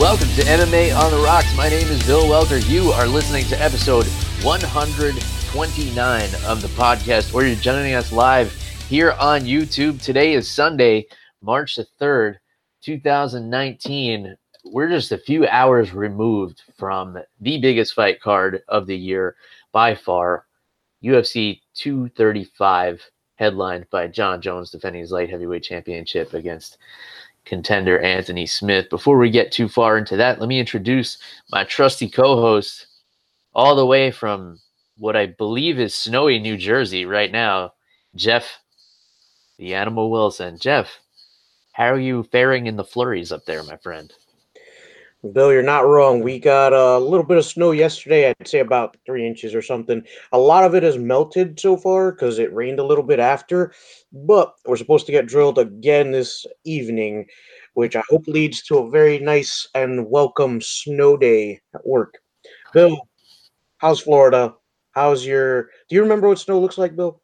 Welcome to MMA on the Rocks. My name is Bill Welter. You are listening to episode 129 of the podcast, or you're joining us live here on YouTube. Today is Sunday, March the 3rd, 2019. We're just a few hours removed from the biggest fight card of the year by far UFC 235, headlined by Jon Jones defending his light heavyweight championship against contender Anthony Smith. Before we get too far into that, let me introduce my trusty co host, all the way from what I believe is snowy New Jersey right now, Jeff, the Animal Wilson. Jeff, how are you faring in the flurries up there, my friend? Bill, you're not wrong. We got a little bit of snow yesterday. I'd say about three inches or something. A lot of it has melted so far because it rained a little bit after, but we're supposed to get drilled again this evening, which I hope leads to a very nice and welcome snow day at work. Bill, how's Florida? How's your? Do you remember what snow looks like, Bill?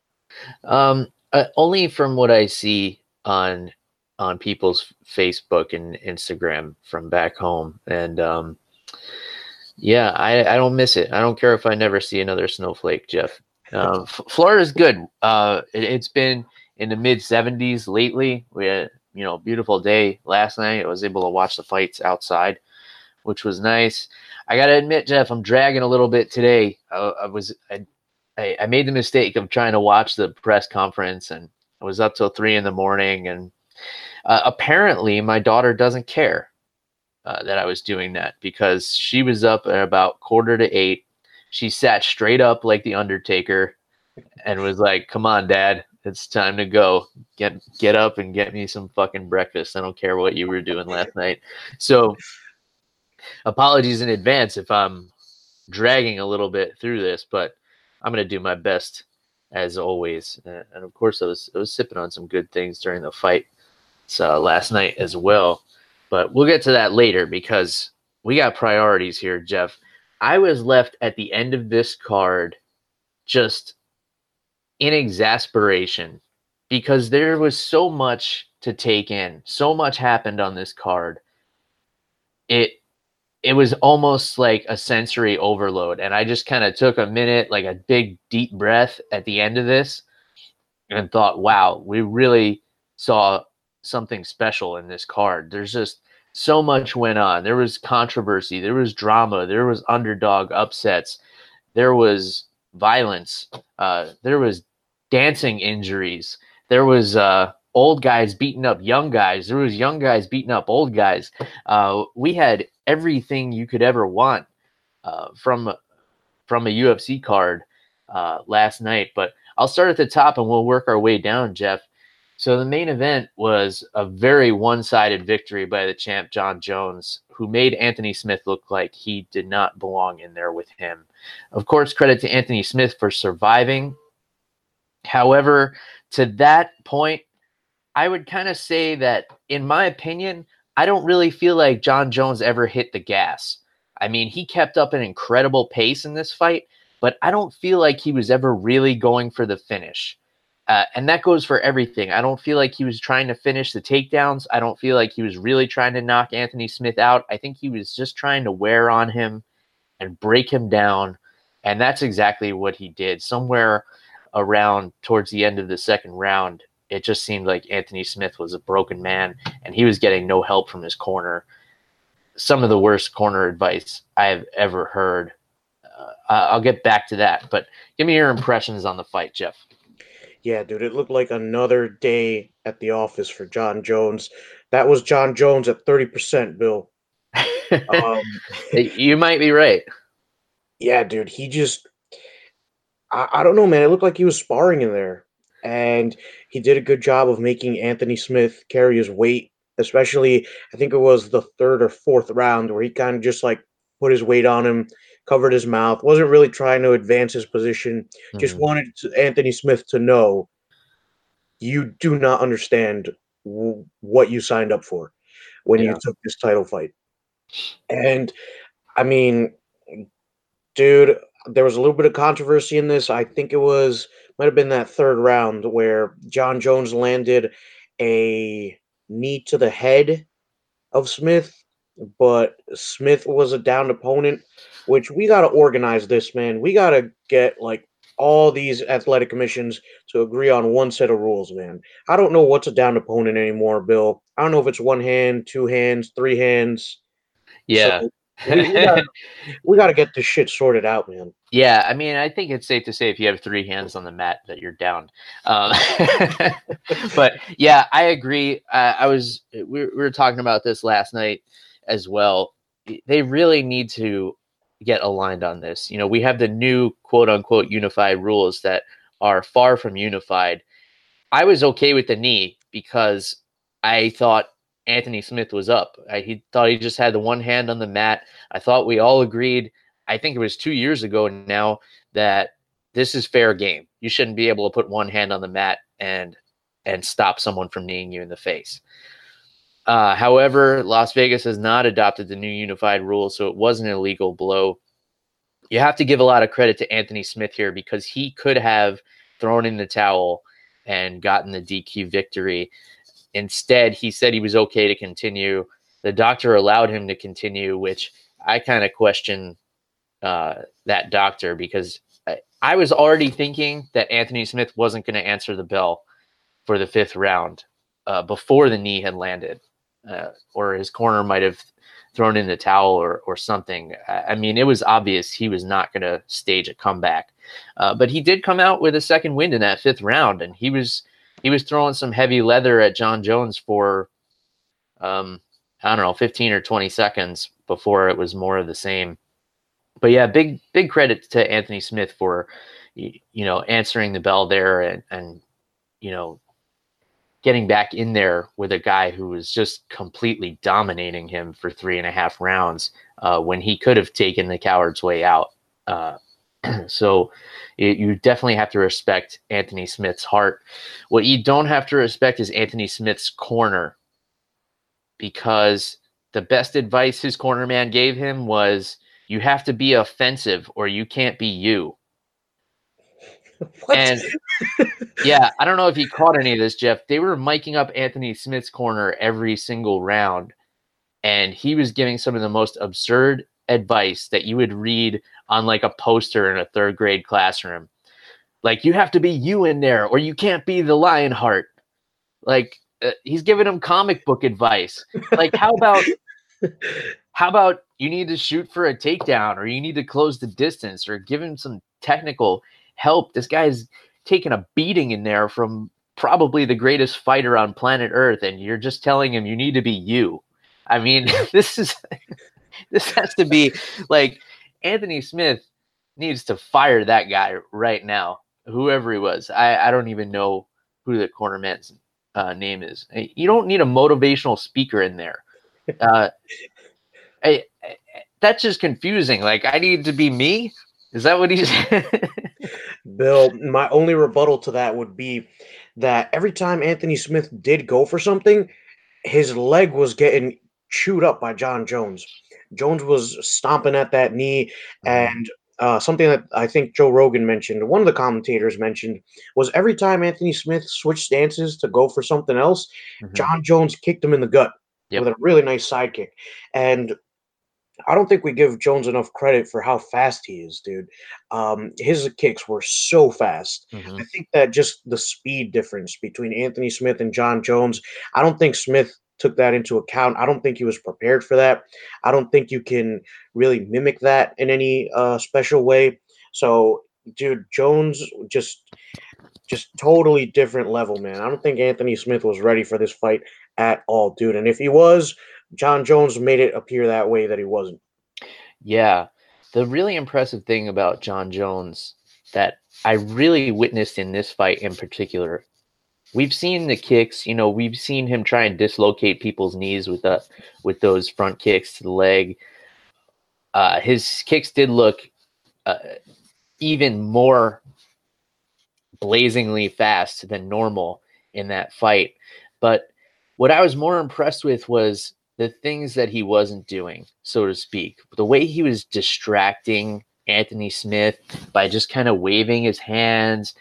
Um, uh, only from what I see on on people's Facebook and Instagram from back home. And um, yeah, I, I don't miss it. I don't care if I never see another snowflake, Jeff. Uh, F- Florida's good. Uh, it, it's been in the mid 70s lately. We had you know beautiful day last night. I was able to watch the fights outside, which was nice. I gotta admit, Jeff, I'm dragging a little bit today. I, I was I, I made the mistake of trying to watch the press conference, and I was up till three in the morning, and uh, apparently, my daughter doesn't care uh, that I was doing that because she was up at about quarter to eight. She sat straight up like the Undertaker and was like, "Come on, Dad, it's time to go. Get get up and get me some fucking breakfast. I don't care what you were doing last night." So, apologies in advance if I'm dragging a little bit through this, but I'm gonna do my best as always. And of course, I was I was sipping on some good things during the fight uh, last night as well. But we'll get to that later because we got priorities here, Jeff. I was left at the end of this card just in exasperation because there was so much to take in. So much happened on this card. It it was almost like a sensory overload and I just kind of took a minute like a big deep breath at the end of this and thought, "Wow, we really saw something special in this card. There's just so much went on. There was controversy, there was drama, there was underdog upsets, there was violence, uh, there was dancing injuries, there was uh, old guys beating up young guys, there was young guys beating up old guys. Uh, we had everything you could ever want uh, from from a UFC card uh, last night. But I'll start at the top and we'll work our way down, Jeff. So the main event was a very one-sided victory by the champ Jon Jones, who made Anthony Smith look like he did not belong in there with him. Of course, credit to Anthony Smith for surviving. However, to that point, I would kind of say that, in my opinion, I don't really feel like Jon Jones ever hit the gas. I mean, he kept up an incredible pace in this fight, but I don't feel like he was ever really going for the finish. Uh, and that goes for everything. I don't feel like he was trying to finish the takedowns. I don't feel like he was really trying to knock Anthony Smith out. I think he was just trying to wear on him and break him down. And that's exactly what he did. Somewhere around towards the end of the second round, it just seemed like Anthony Smith was a broken man and he was getting no help from his corner. Some of the worst corner advice I have ever heard. Uh, I'll get back to that, but give me your impressions on the fight, Jeff. Yeah, dude, it looked like another day at the office for Jon Jones. That was Jon Jones at 30%, Bill. um, you might be right. Yeah, dude, he just, I, I don't know, man. It looked like he was sparring in there. And he did a good job of making Anthony Smith carry his weight especially I think it was the third or fourth round where he kind of just like put his weight on him, covered his mouth, wasn't really trying to advance his position, mm-hmm. just wanted Anthony Smith to know you do not understand w- what you signed up for when yeah. you took this title fight. And I mean, dude, there was a little bit of controversy in this. I think it was might have been that third round where Jon Jones landed a knee to the head of Smith, but Smith was a downed opponent, which we got to organize this, man. We got to get like all these athletic commissions to agree on one set of rules, man. I don't know what's a downed opponent anymore, Bill. I don't know if it's one hand, two hands, three hands. Yeah. So we, got to get this shit sorted out, man. Yeah, I mean, I think it's safe to say if you have three hands on the mat that you're down. Um, but yeah, I agree. Uh, I was we, we were talking about this last night as well. They really need to get aligned on this. You know, we have the new quote unquote unified rules that are far from unified. I was okay with the knee because I thought Anthony Smith was up. I, he thought he just had the one hand on the mat. I thought we all agreed. I think it was two years ago now that this is fair game. You shouldn't be able to put one hand on the mat and and stop someone from kneeing you in the face. Uh, however, Las Vegas has not adopted the new unified rule, so it wasn't an illegal blow. You have to give a lot of credit to Anthony Smith here because he could have thrown in the towel and gotten the DQ victory. Instead, he said he was okay to continue. The doctor allowed him to continue, which I kind of question uh, that doctor because I, I, was already thinking that Anthony Smith wasn't going to answer the bell for the fifth round uh, before the knee had landed, uh, or his corner might have thrown in the towel or, or something. I, mean, it was obvious he was not going to stage a comeback. Uh, but he did come out with a second win in that fifth round, and he was he was throwing some heavy leather at Jon Jones for um, I don't know, 15 or 20 seconds before it was more of the same. But yeah, big big credit to Anthony Smith for you know answering the bell there and and you know getting back in there with a guy who was just completely dominating him for three and a half rounds uh, when he could have taken the coward's way out. Uh, so it, you definitely have to respect Anthony Smith's heart. What you don't have to respect is Anthony Smith's corner because the best advice his corner man gave him was you have to be offensive or you can't be you. What? And yeah, I don't know if you caught any of this, Jeff. They were miking up Anthony Smith's corner every single round, and he was giving some of the most absurd advice that you would read on like a poster in a third grade classroom. Like you have to be you in there, or you can't be the Lionheart. Like uh, he's giving him comic book advice. Like how about how about you need to shoot for a takedown, or you need to close the distance, or give him some technical help. This guy's taking a beating in there from probably the greatest fighter on planet Earth, and you're just telling him you need to be you. I mean, this is this has to be like Anthony Smith needs to fire that guy right now, whoever he was. I, I don't even know who the corner man's uh, name is. You don't need a motivational speaker in there. Uh, I, I, that's just confusing. Like, I need to be me. Is that what he's? Bill, my only rebuttal to that would be that every time Anthony Smith did go for something, his leg was getting chewed up by Jon Jones. Jones was stomping at that knee, mm-hmm. and uh, something that I think Joe Rogan mentioned, one of the commentators mentioned, was every time Anthony Smith switched stances to go for something else, mm-hmm. Jon Jones kicked him in the gut yep. with a really nice side kick. And I don't think we give Jones enough credit for how fast he is, dude. Um, his kicks were so fast. Mm-hmm. I think that just the speed difference between Anthony Smith and Jon Jones, I don't think Smith took that into account. I don't think he was prepared for that. I don't think you can really mimic that in any uh, special way. So, dude, Jones just just totally different level, man. I don't think Anthony Smith was ready for this fight at all, dude. And if he was, Jon Jones made it appear that way that he wasn't. Yeah. The really impressive thing about Jon Jones that I really witnessed in this fight in particular we've seen the kicks. You know, we've seen him try and dislocate people's knees with the with those front kicks to the leg. Uh, his kicks did look uh, even more blazingly fast than normal in that fight. But what I was more impressed with was the things that he wasn't doing, so to speak. The way he was distracting Anthony Smith by just kind of waving his hands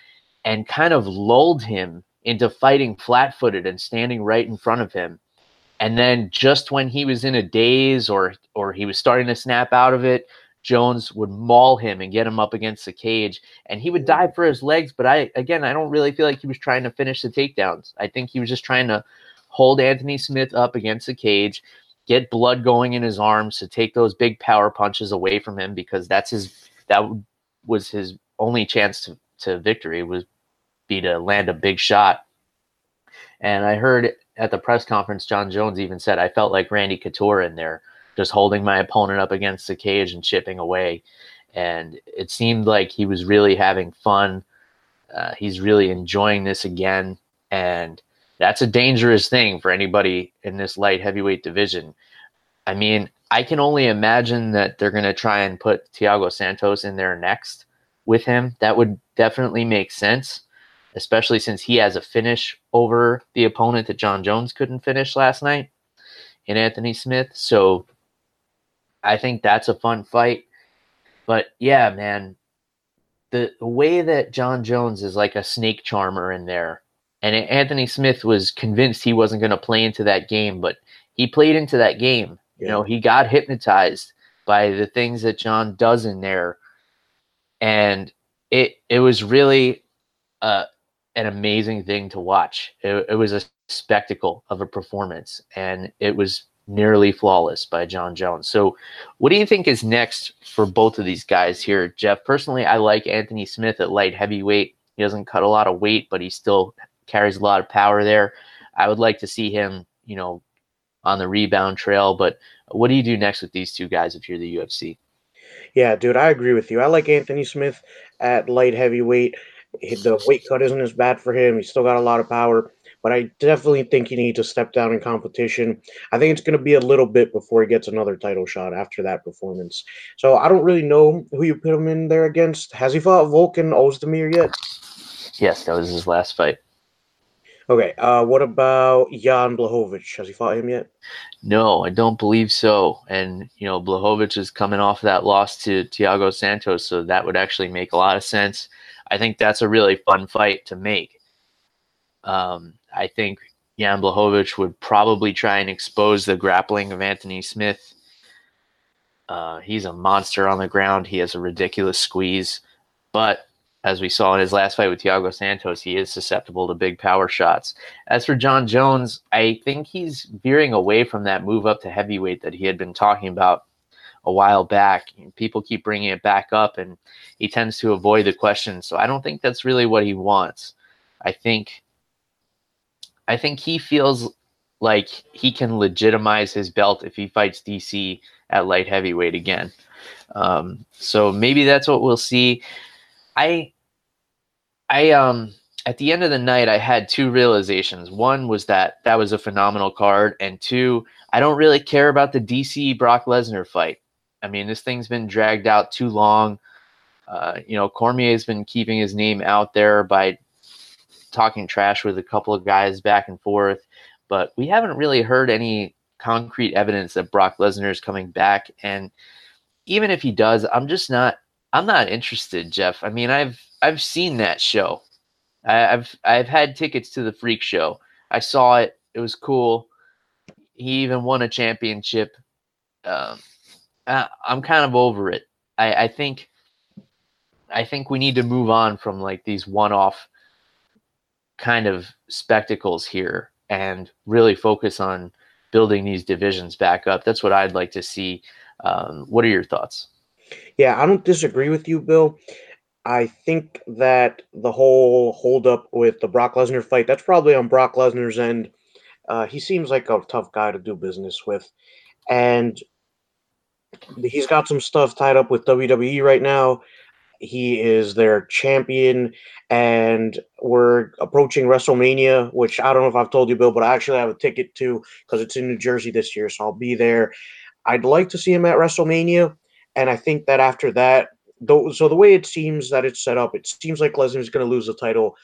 and kind of lulled him into fighting flat footed and standing right in front of him. And then just when he was in a daze or or he was starting to snap out of it, Jones would maul him and get him up against the cage, and he would mm. dive for his legs. But I, again, I don't really feel like he was trying to finish the takedowns. I think he was just trying to hold Anthony Smith up against the cage, get blood going in his arms to take those big power punches away from him because that's his that was his only chance to, to victory was be to land a big shot. And I heard at the press conference, Jon Jones even said, I felt like Randy Couture in there just holding my opponent up against the cage and chipping away. And it seemed like he was really having fun. Uh, he's really enjoying this again. And that's a dangerous thing for anybody in this light heavyweight division. I mean, I can only imagine that they're going to try and put Thiago Santos in there next with him. That would definitely make sense, especially since he has a finish over the opponent that Jon Jones couldn't finish last night in Anthony Smith. So I think that's a fun fight. But yeah, man, the, the way that Jon Jones is like a snake charmer in there, and Anthony Smith was convinced he wasn't going to play into that game, but he played into that game. Yeah. You know, he got hypnotized by the things that Jon does in there, and it it was really uh, an amazing thing to watch. It, it was a spectacle of a performance, and it was nearly flawless by Jon Jones. So, what do you think is next for both of these guys here, Jeff? Personally, I like Anthony Smith at light heavyweight. He doesn't cut a lot of weight, but he still carries a lot of power there. I would like to see him, you know, on the rebound trail. But what do you do next with these two guys if you're the UFC? Yeah, dude, I agree with you. I like Anthony Smith at light heavyweight. The weight cut isn't as bad for him. He's still got a lot of power but I definitely think he needs to step down in competition. I think it's going to be a little bit before he gets another title shot after that performance. So I don't really know who you put him in there against. Has he fought Volkan Oezdemir yet? Yes, that was his last fight. Okay, uh, what about Jan Blachowicz? Has he fought him yet? No, I don't believe so. And you know, Blachowicz is coming off that loss to Thiago Santos, so that would actually make a lot of sense. I think that's a really fun fight to make. Um, I think Jan Blachowicz would probably try and expose the grappling of Anthony Smith. Uh, he's a monster on the ground. He has a ridiculous squeeze. But as we saw in his last fight with Thiago Santos, he is susceptible to big power shots. As for Jon Jones, I think he's veering away from that move up to heavyweight that he had been talking about a while back. People keep bringing it back up, and he tends to avoid the question. So I don't think that's really what he wants. I think I think he feels like he can legitimize his belt if he fights DC at light heavyweight again. Um, so maybe that's what we'll see. I, I, um, at the end of the night, I had two realizations. One was that that was a phenomenal card, and two, I don't really care about the DC Brock Lesnar fight. I mean, this thing's been dragged out too long. Uh, you know, Cormier's been keeping his name out there by talking trash with a couple of guys back and forth, but we haven't really heard any concrete evidence that Brock Lesnar is coming back. And even if he does, I'm just not. I'm not interested, Jeff. I mean, I've I've seen that show. I, have I've had tickets to the Freak Show. I saw it. It was cool. He even won a championship. Um, I, I'm kind of over it. I, I think I think we need to move on from like these one-off kind of spectacles here and really focus on building these divisions back up. That's what I'd like to see. Um, what are your thoughts? Yeah, I don't disagree with you, Bill. I think that the whole holdup with the Brock Lesnar fight, that's probably on Brock Lesnar's end. Uh, he seems like a tough guy to do business with. And he's got some stuff tied up with WWE right now. He is their champion, and we're approaching WrestleMania, which I don't know if I've told you, Bill, but I actually have a ticket to because it's in New Jersey this year, so I'll be there. I'd like to see him at WrestleMania, and I think that after that, though, so the way it seems that it's set up, it seems like Lesnar is going to lose the title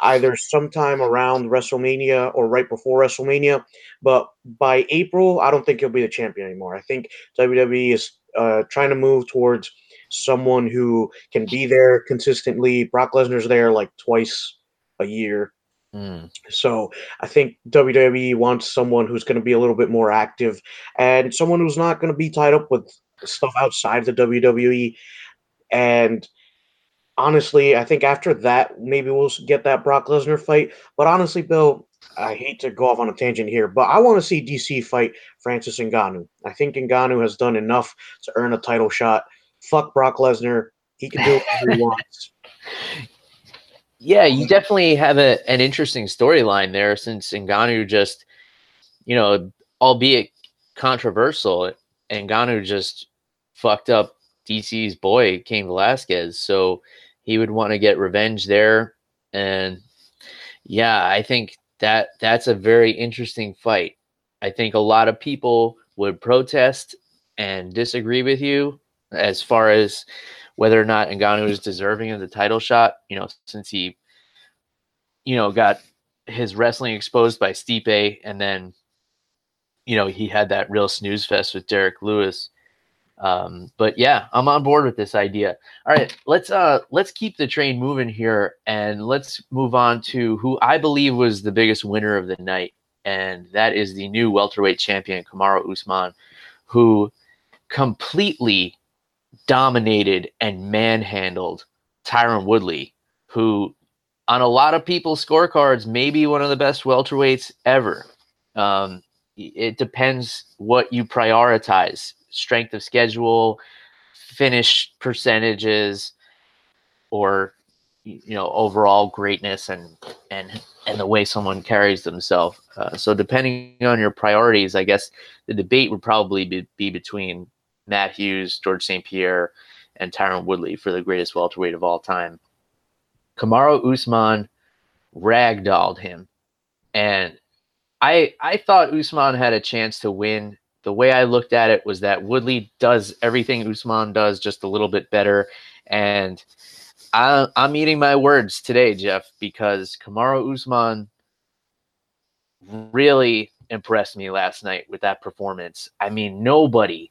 either sometime around WrestleMania or right before WrestleMania. But by April, I don't think he'll be the champion anymore. I think WWE is uh, trying to move towards someone who can be there consistently. Brock Lesnar's there like twice a year. Mm. So I think WWE wants someone who's going to be a little bit more active and someone who's not going to be tied up with stuff outside the WWE. And honestly, I think after that, maybe we'll get that Brock Lesnar fight. But honestly, Bill, I hate to go off on a tangent here, but I want to see DC fight Francis Ngannou. I think Ngannou has done enough to earn a title shot. Fuck Brock Lesnar. He can do whatever he wants. Yeah, you definitely have a, an interesting storyline there since Ngannou just, you know, albeit controversial, Ngannou just fucked up DC's boy, Cain Velasquez. So he would want to get revenge there. And yeah, I think that that's a very interesting fight. I think a lot of people would protest and disagree with you as far as whether or not Ngannou is deserving of the title shot, you know, since he, you know, got his wrestling exposed by Stipe and then, you know, he had that real snooze fest with Derrick Lewis. Um, but yeah, I'm on board with this idea. All right, let's uh let's keep the train moving here and let's move on to who I believe was the biggest winner of the night, and that is the new welterweight champion Kamaru Usman, who completely dominated and manhandled Tyron Woodley, who on a lot of people's scorecards may be one of the best welterweights ever. Um, it depends what you prioritize strength of schedule, finish percentages, or you know overall greatness and and and the way someone carries themselves. Uh, so depending on your priorities, I guess the debate would probably be, be between Matt Hughes, George St. Pierre, and Tyron Woodley for the greatest welterweight of all time. Kamaru Usman ragdolled him, and I I thought Usman had a chance to win the way I looked at it was that Woodley does everything Usman does just a little bit better. And I, am eating my words today, Jeff, because Kamaru Usman really impressed me last night with that performance. I mean, nobody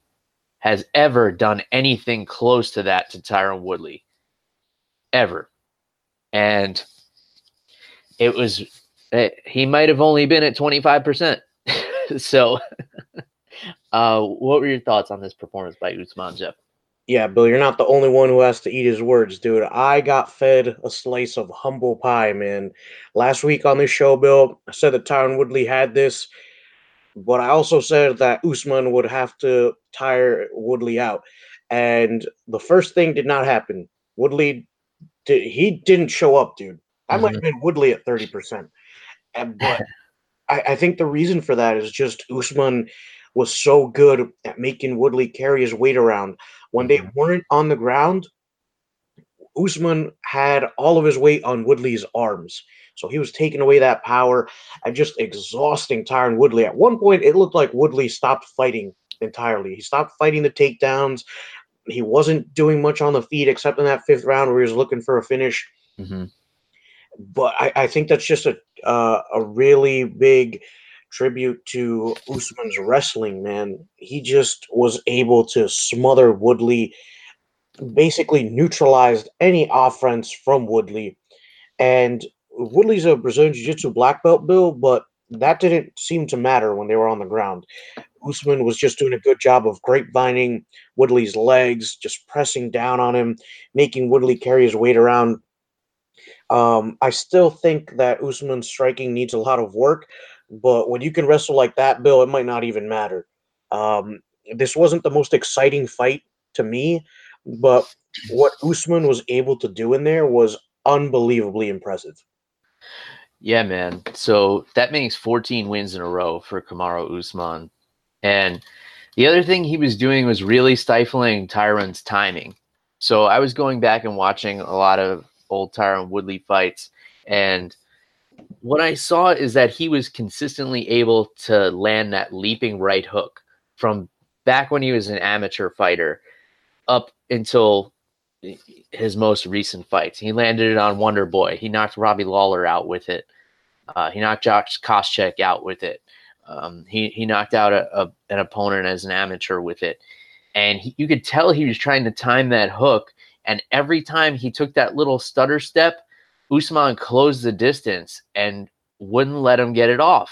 has ever done anything close to that to Tyron Woodley, ever. And it was, it, eh, he might have only been at 25%. so uh, what were your thoughts on this performance by Usman, Jeff? Yeah, Bill, you're not the only one who has to eat his words, dude. I got fed a slice of humble pie, man. Last week on this show, Bill, I said that Tyron Woodley had this, but I also said that Usman would have to tire Woodley out. And the first thing did not happen. Woodley, did, he didn't show up, dude. I might have been Woodley at 30%. And, but I, I think the reason for that is just Usman was so good at making Woodley carry his weight around. When they mm-hmm. weren't on the ground, Usman had all of his weight on Woodley's arms. So he was taking away that power and just exhausting Tyron Woodley. At one point, it looked like Woodley stopped fighting entirely. He stopped fighting the takedowns. He wasn't doing much on the feet except in that fifth round where he was looking for a finish. Mm-hmm. But I, I, think that's just a uh, a really big tribute to Usman's wrestling, man. He just was able to smother Woodley, basically neutralized any offense from Woodley. And Woodley's a Brazilian Jiu Jitsu black belt, Bill, but that didn't seem to matter when they were on the ground. Usman was just doing a good job of grapevining Woodley's legs, just pressing down on him, making Woodley carry his weight around. Um, I still think that Usman's striking needs a lot of work, but when you can wrestle like that, Bill, it might not even matter. Um, this wasn't the most exciting fight to me, but what Usman was able to do in there was unbelievably impressive. Yeah, man. So that means 14 wins in a row for Kamaru Usman. And the other thing he was doing was really stifling Tyron's timing. So I was going back and watching a lot of old Tyron Woodley fights, and what I saw is that he was consistently able to land that leaping right hook from back when he was an amateur fighter up until his most recent fights. He landed it on Wonder Boy. He knocked Robbie Lawler out with it. Uh, he knocked Josh Koscheck out with it. Um, he he knocked out a, a, an opponent as an amateur with it, and he, you could tell he was trying to time that hook. And every time he took that little stutter step, Usman closed the distance and wouldn't let him get it off.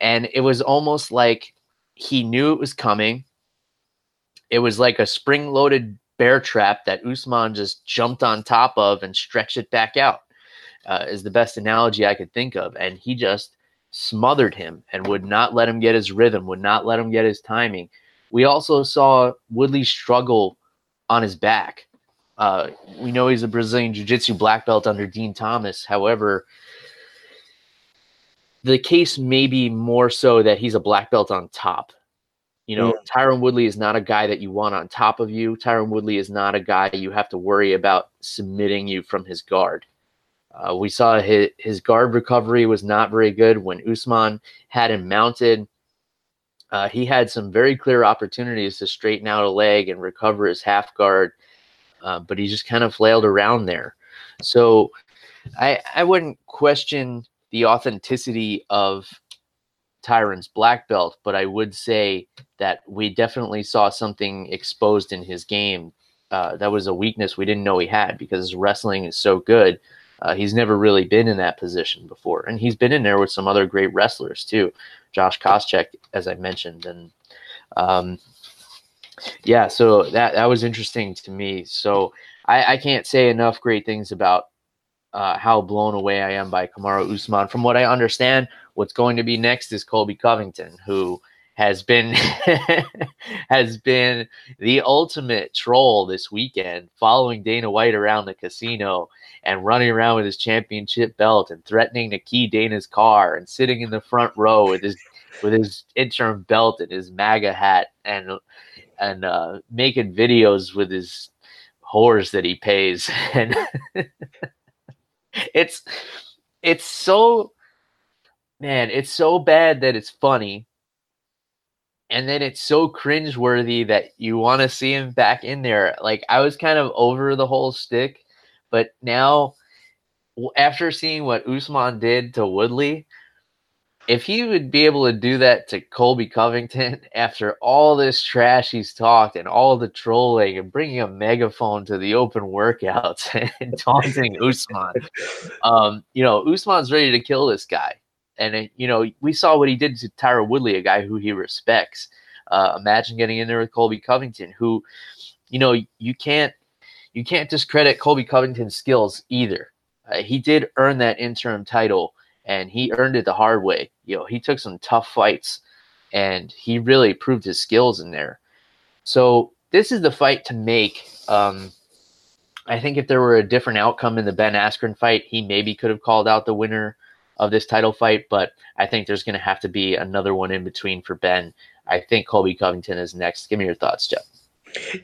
And it was almost like he knew it was coming. It was like a spring loaded bear trap that Usman just jumped on top of and stretched it back out, uh, is the best analogy I could think of. And he just smothered him and would not let him get his rhythm, would not let him get his timing. We also saw Woodley struggle on his back. Uh, we know he's a Brazilian Jiu Jitsu black belt under Dean Thomas. However, the case may be more so that he's a black belt on top. You know, yeah. Tyron Woodley is not a guy that you want on top of you. Tyron Woodley is not a guy you have to worry about submitting you from his guard. Uh, we saw his, his guard recovery was not very good when Usman had him mounted. Uh, he had some very clear opportunities to straighten out a leg and recover his half guard, uh, but he just kind of flailed around there. So I, I wouldn't question the authenticity of Tyron's black belt, but I would say that we definitely saw something exposed in his game. Uh, that was a weakness we didn't know he had because his wrestling is so good. Uh, he's never really been in that position before, and he's been in there with some other great wrestlers too, Josh Koscheck, as I mentioned, and um, yeah, so that that was interesting to me. So I, I can't say enough great things about uh, how blown away I am by Kamaru Usman. From what I understand, what's going to be next is Colby Covington, who has been has been the ultimate troll this weekend, following Dana White around the casino and running around with his championship belt and threatening to key Dana's car and sitting in the front row with his with his interim belt and his MAGA hat and and uh, making videos with his whores that he pays and it's it's so man, it's so bad that it's funny. And then it's so cringeworthy that you want to see him back in there. Like I was kind of over the whole stick, but now after seeing what Usman did to Woodley, if he would be able to do that to Colby Covington after all this trash he's talked and all the trolling and bringing a megaphone to the open workouts and taunting Usman, um, you know, Usman's ready to kill this guy. And, it, you know, we saw what he did to Tyron Woodley, a guy who he respects. Uh, imagine getting in there with Colby Covington, who, you know, you can't you can't discredit Colby Covington's skills either. Uh, he did earn that interim title and he earned it the hard way. You know, he took some tough fights and he really proved his skills in there. So this is the fight to make. Um, I think if there were a different outcome in the Ben Askren fight, he maybe could have called out the winner of this title fight, but I think there's going to have to be another one in between for Ben. I think Colby Covington is next. Give me your thoughts, Jeff.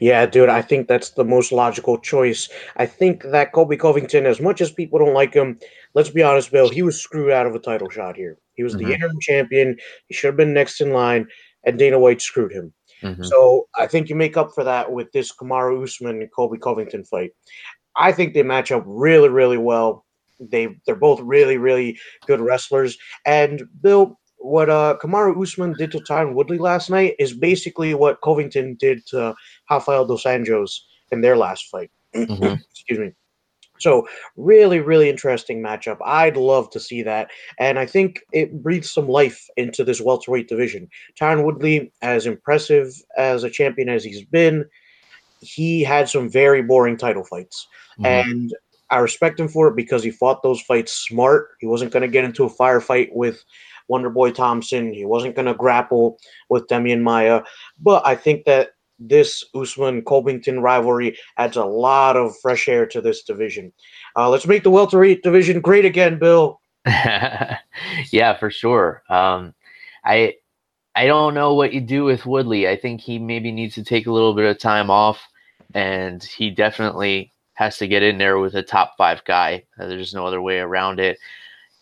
Yeah, dude, I think that's the most logical choice. I think that Colby Covington, as much as people don't like him, let's be honest, Bill, he was screwed out of a title shot here. He was mm-hmm. the interim champion. He should have been next in line, and Dana White screwed him. Mm-hmm. So I think you make up for that with this Kamaru Usman and Colby Covington fight. I think they match up really, really well. They they're both really, really good wrestlers. And Bill, what uh, Kamaru Usman did to Tyron Woodley last night is basically what Covington did to Rafael dos Anjos in their last fight. Mm-hmm. Excuse me. So really, really interesting matchup. I'd love to see that, and I think it breathes some life into this welterweight division. Tyron Woodley, as impressive as a champion as he's been, he had some very boring title fights, mm-hmm. and I respect him for it because he fought those fights smart. He wasn't going to get into a firefight with Wonderboy Thompson. He wasn't going to grapple with Demian Maia. But I think that this Usman Covington rivalry adds a lot of fresh air to this division. Uh, let's make the welterweight division great again, Bill. yeah, for sure. Um, I I don't know what you do with Woodley. I think he maybe needs to take a little bit of time off. and he definitely has to get in there with a top five guy. Uh, there's no other way around it.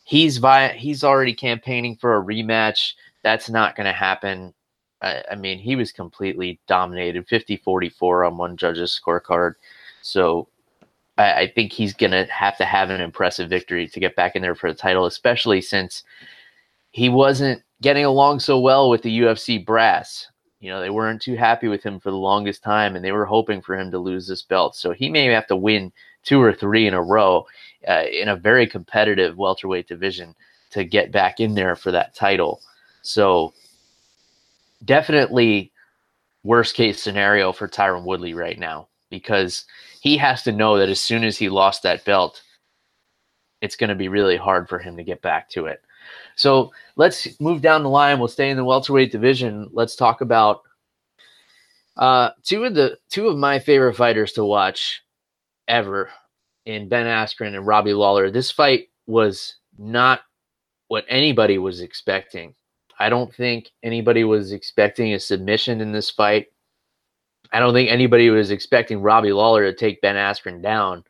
He's vi- he's already campaigning for a rematch. That's not going to happen. I, I, mean, he was completely dominated 50 44 on one judge's scorecard. So I, I think he's going to have to have an impressive victory to get back in there for the title, especially since he wasn't getting along so well with the UFC brass. You know, they weren't too happy with him for the longest time, and they were hoping for him to lose this belt. So he may have to win two or three in a row uh, in a very competitive welterweight division to get back in there for that title. So definitely worst case scenario for Tyron Woodley right now because he has to know that as soon as he lost that belt, it's going to be really hard for him to get back to it. So let's move down the line. We'll stay in the welterweight division. Let's talk about uh, two of the two of my favorite fighters to watch ever in Ben Askren and Robbie Lawler. This fight was not what anybody was expecting. I don't think anybody was expecting a submission in this fight. I don't think anybody was expecting Robbie Lawler to take Ben Askren down,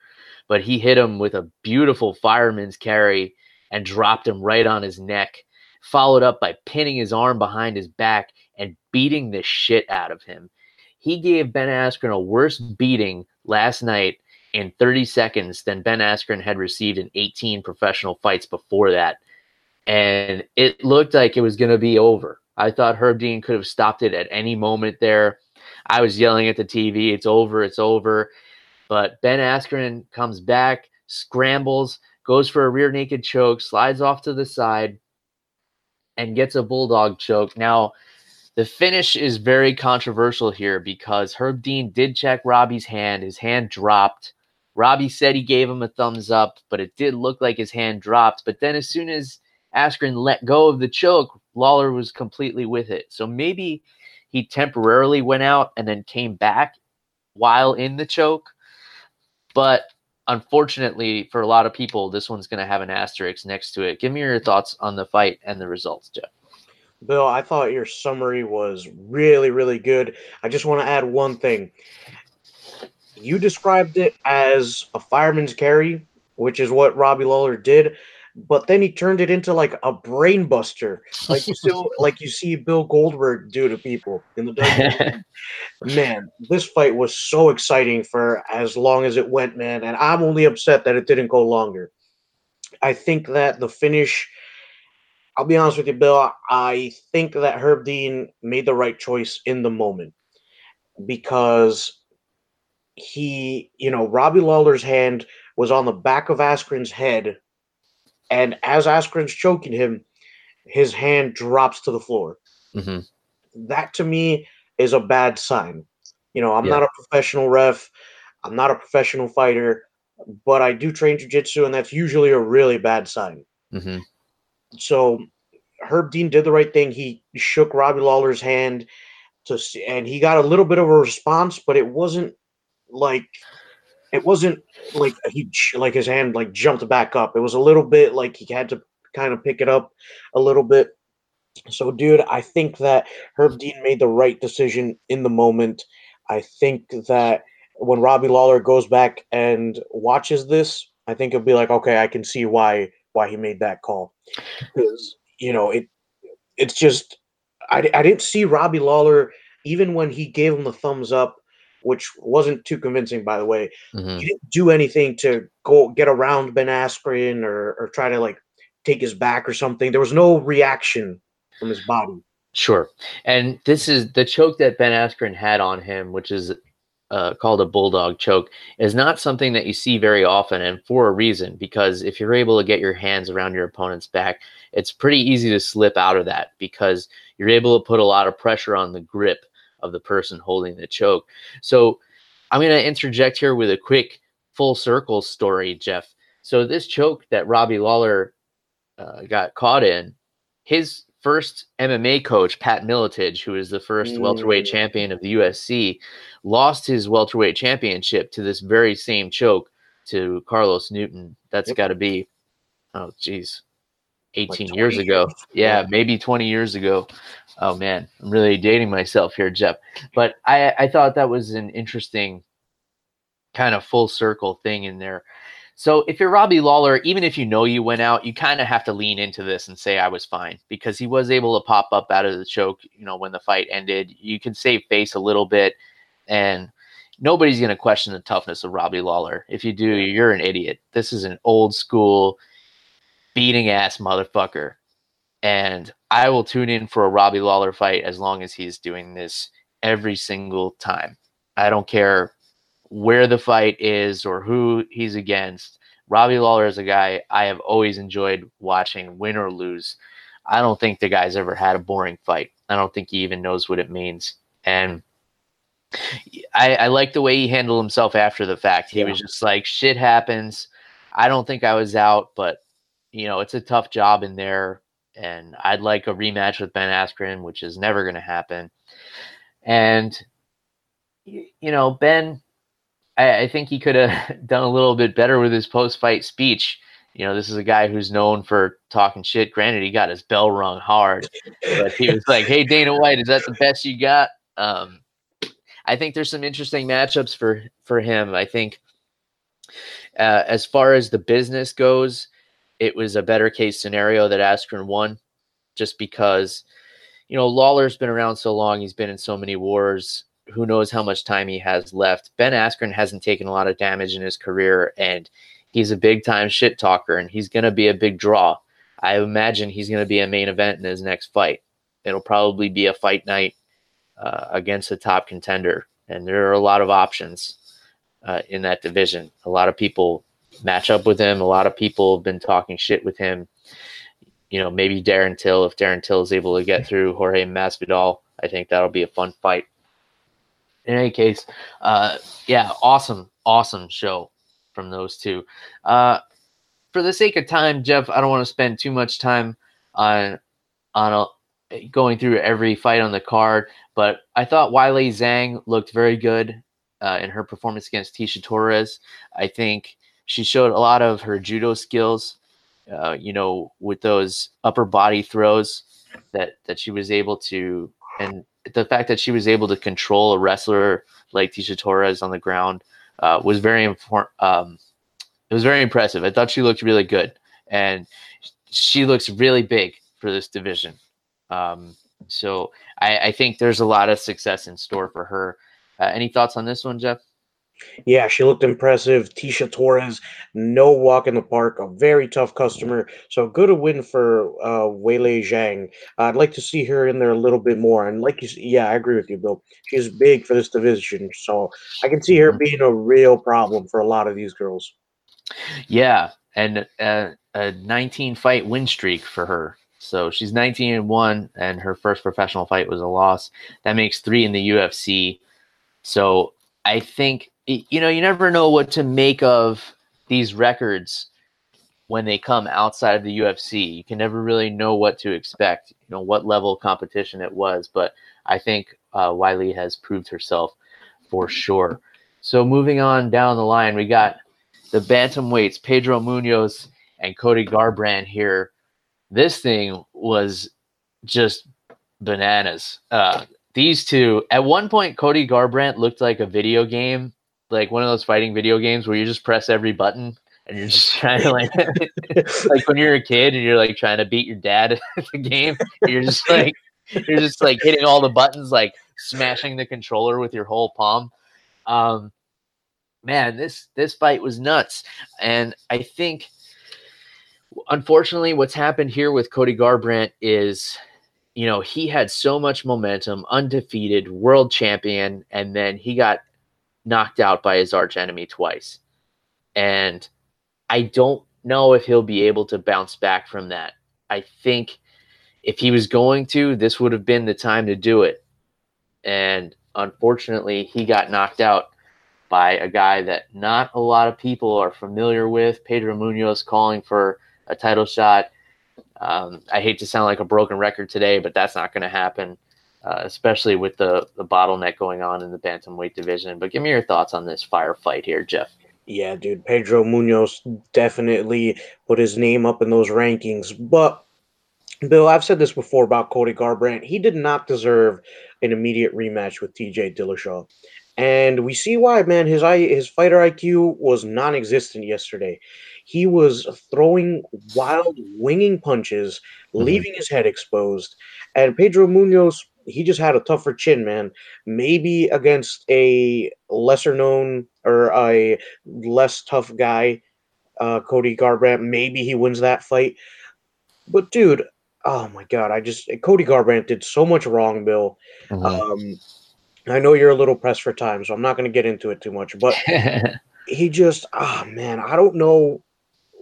but he hit him with a beautiful fireman's carry and dropped him right on his neck, followed up by pinning his arm behind his back and beating the shit out of him. He gave Ben Askren a worse beating last night in 30 seconds than Ben Askren had received in 18 professional fights before that. And it looked like it was going to be over. I thought Herb Dean could have stopped it at any moment there. I was yelling at the TV, it's over, it's over. But Ben Askren comes back, scrambles, goes for a rear naked choke, slides off to the side, and gets a bulldog choke. Now, the finish is very controversial here because Herb Dean did check Robbie's hand. His hand dropped. Robbie said he gave him a thumbs up, but it did look like his hand dropped. But then, as soon as Askren let go of the choke, Lawler was completely with it. So maybe he temporarily went out and then came back while in the choke. But unfortunately for a lot of people, this one's going to have an asterisk next to it. Give me your thoughts on the fight and the results, Jeff. Bill, I thought your summary was really, really good. I just want to add one thing. You described it as a fireman's carry, which is what Robbie Lawler did but then he turned it into like a brain buster, like you still like you see Bill Goldberg do to people in the man, this fight was so exciting for as long as it went, man, and I'm only upset that it didn't go longer. I think that the finish. I'll be honest with you, Bill. I think that Herb Dean made the right choice in the moment because he, you know, Robbie Lawler's hand was on the back of Askren's head and as Askren's choking him, his hand drops to the floor. Mm-hmm. That to me is a bad sign. You know, I'm yeah. not a professional ref, I'm not a professional fighter, but I do train jujitsu, and that's usually a really bad sign. Mm-hmm. So Herb Dean did the right thing. He shook Robbie Lawler's hand to, see, and he got a little bit of a response, but it wasn't like it wasn't like he like his hand like jumped back up. It was a little bit like he had to kind of pick it up a little bit. So, dude, I think that Herb Dean made the right decision in the moment. I think that when Robbie Lawler goes back and watches this, I think he'll be like, okay, I can see why why he made that call because you know it. It's just I I didn't see Robbie Lawler even when he gave him the thumbs up which wasn't too convincing, by the way. Mm-hmm. He didn't do anything to go get around Ben Askren or, or try to like take his back or something. There was no reaction from his body. Sure. And this is the choke that Ben Askren had on him, which is uh, called a bulldog choke, is not something that you see very often, and for a reason. Because if you're able to get your hands around your opponent's back, it's pretty easy to slip out of that because you're able to put a lot of pressure on the grip of the person holding the choke. So I'm going to interject here with a quick full circle story, Jeff. So this choke that Robbie Lawler uh, got caught in, his first MMA coach, Pat Miletich, who is the first mm. welterweight champion of the UFC, lost his welterweight championship to this very same choke to Carlos Newton. That's yep. got to be, oh, geez, 18 like years ago. Years. Yeah, yeah, maybe 20 years ago. Oh man, I'm really dating myself here, Jeff. But I, I thought that was an interesting kind of full circle thing in there. So if you're Robbie Lawler, even if you know you went out, you kind of have to lean into this and say I was fine because he was able to pop up out of the choke, you know, when the fight ended. You can save face a little bit and nobody's going to question the toughness of Robbie Lawler. If you do, you're an idiot. This is an old school beating ass motherfucker. And I will tune in for a Robbie Lawler fight as long as he's doing this every single time. I don't care where the fight is or who he's against. Robbie Lawler is a guy I have always enjoyed watching, win or lose. I don't think the guy's ever had a boring fight. I don't think he even knows what it means. And I, I like the way he handled himself after the fact. He yeah. was just like, shit happens. I don't think I was out, but you know, it's a tough job in there. And I'd like a rematch with Ben Askren, which is never going to happen. And, you know, Ben, I, I think he could have done a little bit better with his post fight speech. You know, this is a guy who's known for talking shit. Granted, he got his bell rung hard, but he was like, "Hey, Dana White, is that the best you got?" Um, I think there's some interesting matchups for for him. I think uh, as far as the business goes, it was a better case scenario that Askren won, just because you know Lawler's been around so long. He's been in so many wars. Who knows how much time he has left? Ben Askren hasn't taken a lot of damage in his career, and he's a big time shit talker, and he's going to be a big draw. I imagine he's going to be a main event in his next fight. It'll probably be a fight night uh, against a top contender. And there are a lot of options uh, in that division. A lot of people match up with him. A lot of people have been talking shit with him. You know, maybe Darren Till, if Darren Till is able to get through Jorge Masvidal, I think that'll be a fun fight. In any case, uh, yeah, awesome, awesome show from those two. Uh, for the sake of time, Jeff, I don't want to spend too much time on on a, going through every fight on the card, but I thought Weili Zhang looked very good uh, in her performance against Tecia Torres. I think she showed a lot of her judo skills, uh, you know, with those upper body throws that that she was able to, and the fact that she was able to control a wrestler like Tecia Torres on the ground uh, was very important. Um, it was very impressive. I thought she looked really good, and she looks really big for this division. Um, so I, I, think there's a lot of success in store for her. Uh, any thoughts on this one, Jeff? Yeah, she looked impressive. Tecia Torres, no walk in the park, a very tough customer. So good a win for uh, Weili Zhang. I'd like to see her in there a little bit more. And like you, yeah, I agree with you, Bill. She's big for this division, so I can see her mm-hmm. being a real problem for a lot of these girls. Yeah, and uh, a 19 fight win streak for her. So she's 19 and 1, and her first professional fight was a loss. That makes three in the UFC. So I think, you know, you never know what to make of these records when they come outside of the UFC. You can never really know what to expect, you know, what level of competition it was. But I think uh, Weili has proved herself for sure. So moving on down the line, we got the bantamweights, Pedro Munhoz and Cody Garbrandt here this thing was just bananas. Uh, these two, at one point, Cody Garbrandt looked like a video game, like one of those fighting video games where you just press every button and you're just trying to like, like when you're a kid and you're like trying to beat your dad at the game, you're just like, you're just like hitting all the buttons, like smashing the controller with your whole palm. Um, man, this this fight was nuts, and I think unfortunately, what's happened here with Cody Garbrandt is, you know, he had so much momentum, undefeated, world champion, and then he got knocked out by his arch enemy twice. And I don't know if he'll be able to bounce back from that. I think if he was going to, this would have been the time to do it. And unfortunately, he got knocked out by a guy that not a lot of people are familiar with. Pedro Munhoz calling for a title shot. Um, I hate to sound like a broken record today, but that's not going to happen, uh, especially with the the bottleneck going on in the bantamweight division. But give me your thoughts on this firefight here, Jeff. Yeah, dude, Pedro Munhoz definitely put his name up in those rankings. But Bill, I've said this before about Cody Garbrandt. He did not deserve an immediate rematch with TJ Dillashaw. And we see why, man. His I his fighter IQ was non-existent yesterday. He was throwing wild, winging punches, Mhm. leaving his head exposed. And Pedro Munhoz, he just had a tougher chin, man. Maybe against a lesser known or a less tough guy, uh, Cody Garbrandt, maybe he wins that fight. But dude, oh my god, I just Cody Garbrandt did so much wrong, Bill. Mhm. Um, I know you're a little pressed for time, so I'm not going to get into it too much. But he just, ah, man, I don't know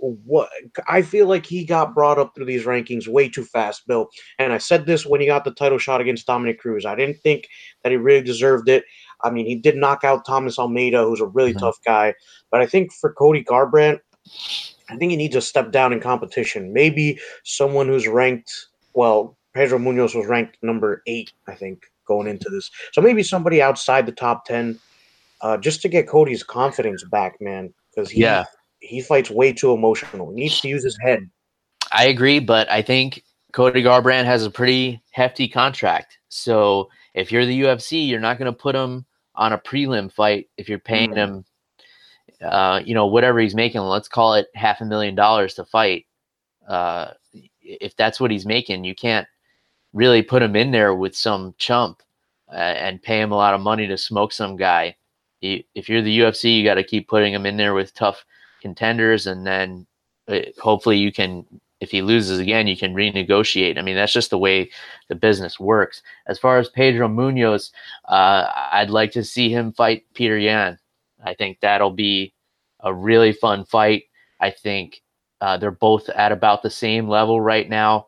what. I feel like he got brought up through these rankings way too fast, Bill. And I said this when he got the title shot against Dominick Cruz. I didn't think that he really deserved it. I mean, he did knock out Thomas Almeida, who's a really Mhm. tough guy. But I think for Cody Garbrandt, I think he needs to step down in competition. Maybe someone who's ranked, well, Pedro Munhoz was ranked number eight, I think, going into this. So maybe somebody outside the top 10, uh, just to get Cody's confidence back, man. Because he, Yeah. He fights way too emotional. He needs to use his head. I agree, but I think Cody Garbrandt has a pretty hefty contract. So if you're the UFC, you're not going to put him on a prelim fight if you're paying Mhm. him, uh, you know, whatever he's making. Let's call it half a million dollars to fight. Uh, if that's what he's making, you can't really put him in there with some chump uh, and pay him a lot of money to smoke some guy. If you're the UFC, you got to keep putting him in there with tough contenders, and then uh, hopefully you can if he loses again, you can renegotiate. I mean, that's just the way the business works. As far as Pedro Munhoz, uh, I'd like to see him fight Petr Yan. I think that'll be a really fun fight. I think uh, they're both at about the same level right now.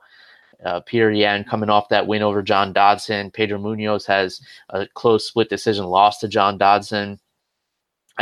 Uh, Petr Yan coming off that win over John Dodson. Pedro Munhoz has a close split decision loss to John Dodson.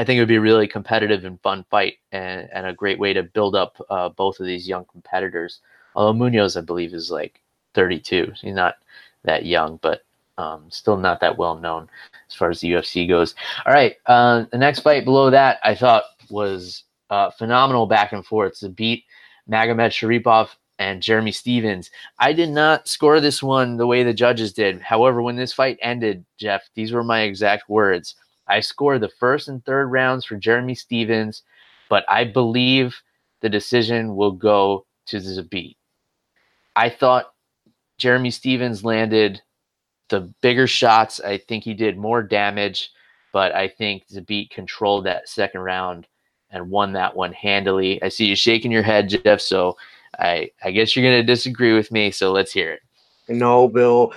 I think it would be a really competitive and fun fight and, and a great way to build up uh, both of these young competitors. Although Munhoz, I believe, is like 32. He's not that young, but um, still not that well known as far as the UFC goes. All right. Uh, the next fight below that I thought was uh, phenomenal back and forth to beat Magomed Sharipov and Jeremy Stephens. I did not score this one the way the judges did. However, when this fight ended, Jeff, these were my exact words. I scored the first and third rounds for Jeremy Stephens, but I believe the decision will go to Zabit. I thought Jeremy Stephens landed the bigger shots. I think he did more damage, but I think Zabit controlled that second round and won that one handily. I see you shaking your head, Jeff, so I, I guess you're going to disagree with me, so let's hear it. No, Bill.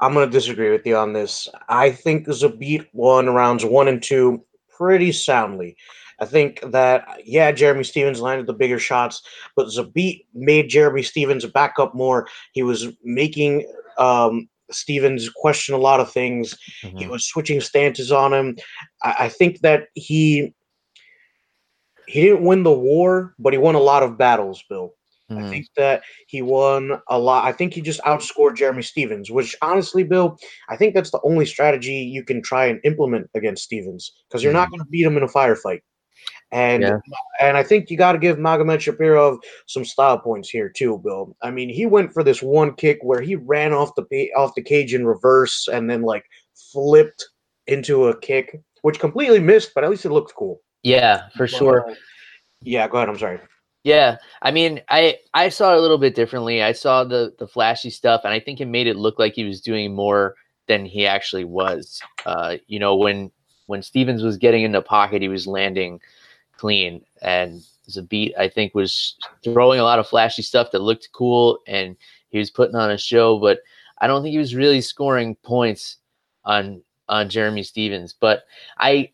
I'm going to disagree with you on this. I think Zabit won rounds one and two pretty soundly. I think that, yeah, Jeremy Stephens landed the bigger shots, but Zabit made Jeremy Stephens back up more. He was making um, Stephens question a lot of things. He Mhm. was switching stances on him. I, I think that he he didn't win the war, but he won a lot of battles, Bill. I Mhm. think that he won a lot. I think he just outscored Jeremy Stephens, which honestly, Bill, I think that's the only strategy you can try and implement against Stephens because you're not going to beat him in a firefight. And Yeah. and I think you got to give Magomedsharipov some style points here too, Bill. I mean, he went for this one kick where he ran off the off the cage in reverse and then like flipped into a kick, which completely missed, but at least it looked cool. Yeah, for sure. Uh, yeah, go ahead. I'm sorry. Yeah, I mean, I I saw it a little bit differently. I saw the the flashy stuff, and I think it made it look like he was doing more than he actually was. Uh, you know, when when Stephens was getting in the pocket, he was landing clean, and Zabit I think was throwing a lot of flashy stuff that looked cool, and he was putting on a show. But I don't think he was really scoring points on on Jeremy Stephens. But I,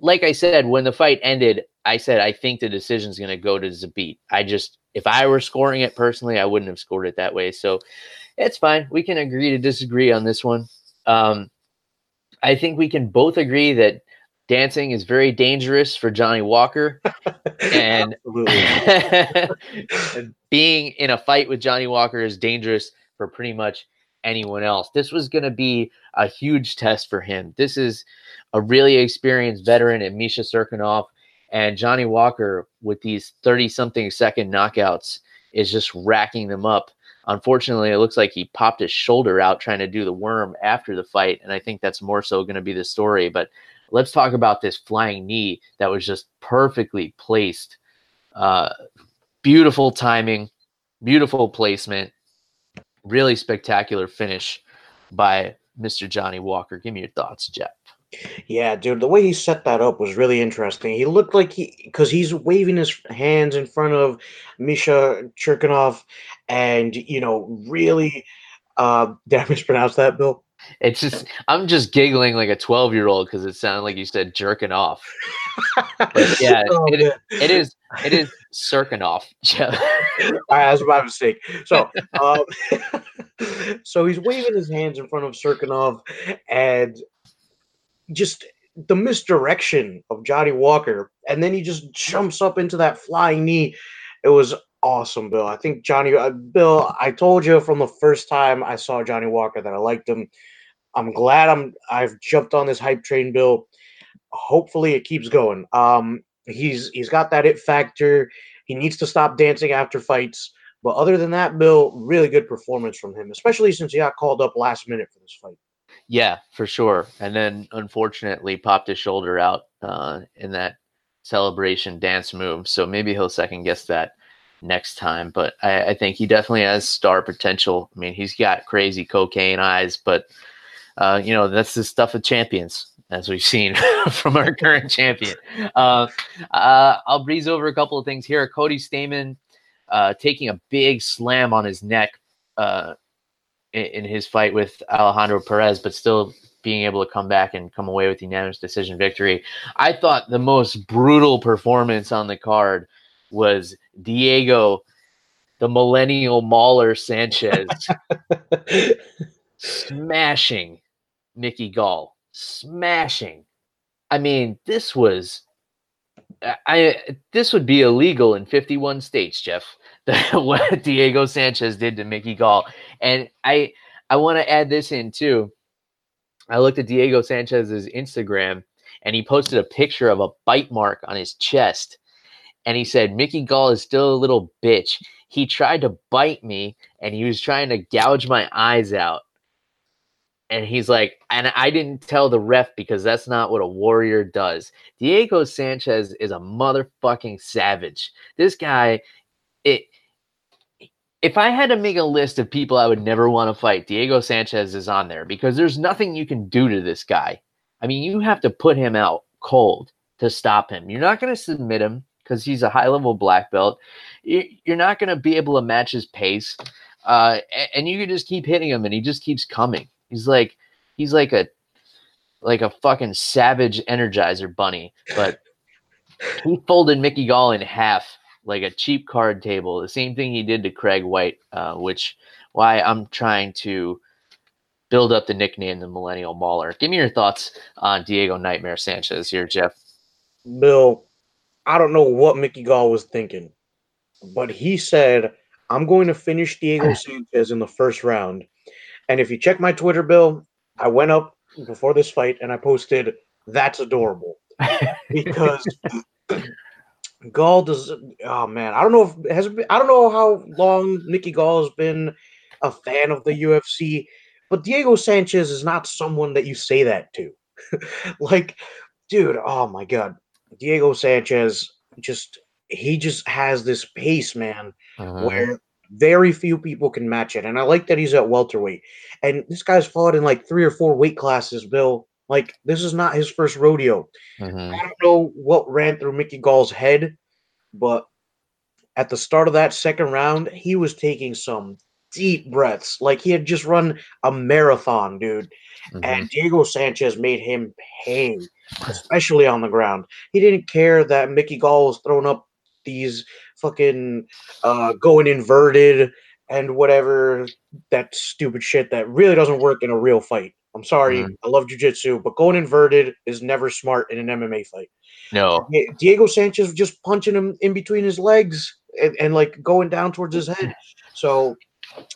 like I said, when the fight ended, I said I think the decision's going to go to Zabit. I just, if I were scoring it personally, I wouldn't have scored it that way. So it's fine. We can agree to disagree on this one. Um, I think we can both agree that dancing is very dangerous for Johnny Walker, and being in a fight with Johnny Walker is dangerous for pretty much anyone else. This was going to be a huge test for him. This is a really experienced veteran in Misha Cirkunov, and Johnny Walker with these 30 something second knockouts is just racking them up unfortunately, it looks like he popped his shoulder out trying to do the worm after the fight, and I think that's more so going to be the story. But let's talk about this flying knee that was just perfectly placed. Uh, beautiful timing, beautiful placement, really spectacular finish by Mr. Johnny Walker. Give me your thoughts, Jeff. Yeah, dude, the way he set that up was really interesting. He looked like he, because he's waving his hands in front of Misha Cirkunov, and you know, really, uh, did I mispronounce that, Bill? It's just I'm just giggling like a 12 year old because it sounded like you said jerking off. But yeah, Oh, it, it is it is off. All right, that's my mistake. So, um, so he's waving his hands in front of Cirkunov, and just the misdirection of Johnny Walker, and then he just jumps up into that flying knee. It was awesome, Bill. I think Johnny, uh, Bill, I told you from the first time I saw Johnny Walker that I liked him. I'm glad I'm I've jumped on this hype train, Bill. Hopefully, it keeps going. Um, he's he's got that it factor. He needs to stop dancing after fights. But other than that, Bill, really good performance from him, especially since he got called up last minute for this fight. Yeah, for sure. And then unfortunately popped his shoulder out uh, in that celebration dance move. So maybe he'll second guess that next time. But I, I think he definitely has star potential. I mean, he's got crazy cocaine eyes, but uh, you know that's the stuff of champions, as we've seen from our current champion. Uh, uh, I'll breeze over a couple of things here. Cody Stamann uh, taking a big slam on his neck uh, in, in his fight with Alejandro Perez, but still being able to come back and come away with unanimous decision victory. I thought the most brutal performance on the card was Diego, the millennial mauler Sanchez, smashing Mickey Gall, smashing. I mean, this was I- this would be illegal in 51 states, Jeff. what Diego Sanchez did to Mickey Gall. And I I want to add this in too. I looked at Diego Sanchez's Instagram and he posted a picture of a bite mark on his chest. And he said, Mickey Gall is still a little bitch. He tried to bite me and he was trying to gouge my eyes out. And he's like, and I didn't tell the ref because that's not what a warrior does. Diego Sanchez is a motherfucking savage. This guy, it if I had to make a list of people I would never want to fight, Diego Sanchez is on there because there's nothing you can do to this guy. I mean, you have to put him out cold to stop him. You're not going to submit him because he's a high level black belt. You- You're not going to be able to match his pace. Uh, and you can just keep hitting him and he just keeps coming. He's like, he's like a, like a fucking savage energizer bunny, but he folded Mickey Gall in half like a cheap card table. The same thing he did to Craig White, uh, which why I'm trying to build up the nickname the Millennial Mauler. Give me your thoughts on Diego Nightmare Sanchez here, Jeff. Bill, I don't know what Mickey Gall was thinking, but he said, I'm going to finish Diego Sanchez in the first round. And if you check my Twitter, Bill, I went up before this fight and I posted, That's adorable. Because Gall does, oh man, I don't know if has been, I don't know how long Mickey Gall has been a fan of the UFC, but Diego Sanchez is not someone that you say that to. like, dude, oh my god. Diego Sanchez just he just has this pace, man, uh-huh. where very few people can match it. And I like that he's at welterweight. And this guy's fought in like three or four weight classes, Bill. Like this is not his first rodeo. Mhm. I don't know what ran through Mickey Gall's head, but at the start of that second round, he was taking some deep breaths. Like he had just run a marathon, dude. Mhm. And Diego Sanchez made him pay, especially on the ground. He didn't care that Mickey Gall was throwing up these fucking uh, going inverted and whatever that stupid shit that really doesn't work in a real fight. I'm sorry, Mhm. I love jujitsu, but going inverted is never smart in an MMA fight. no. Diego Sanchez was just punching him in between his legs and, and like going down towards his head. So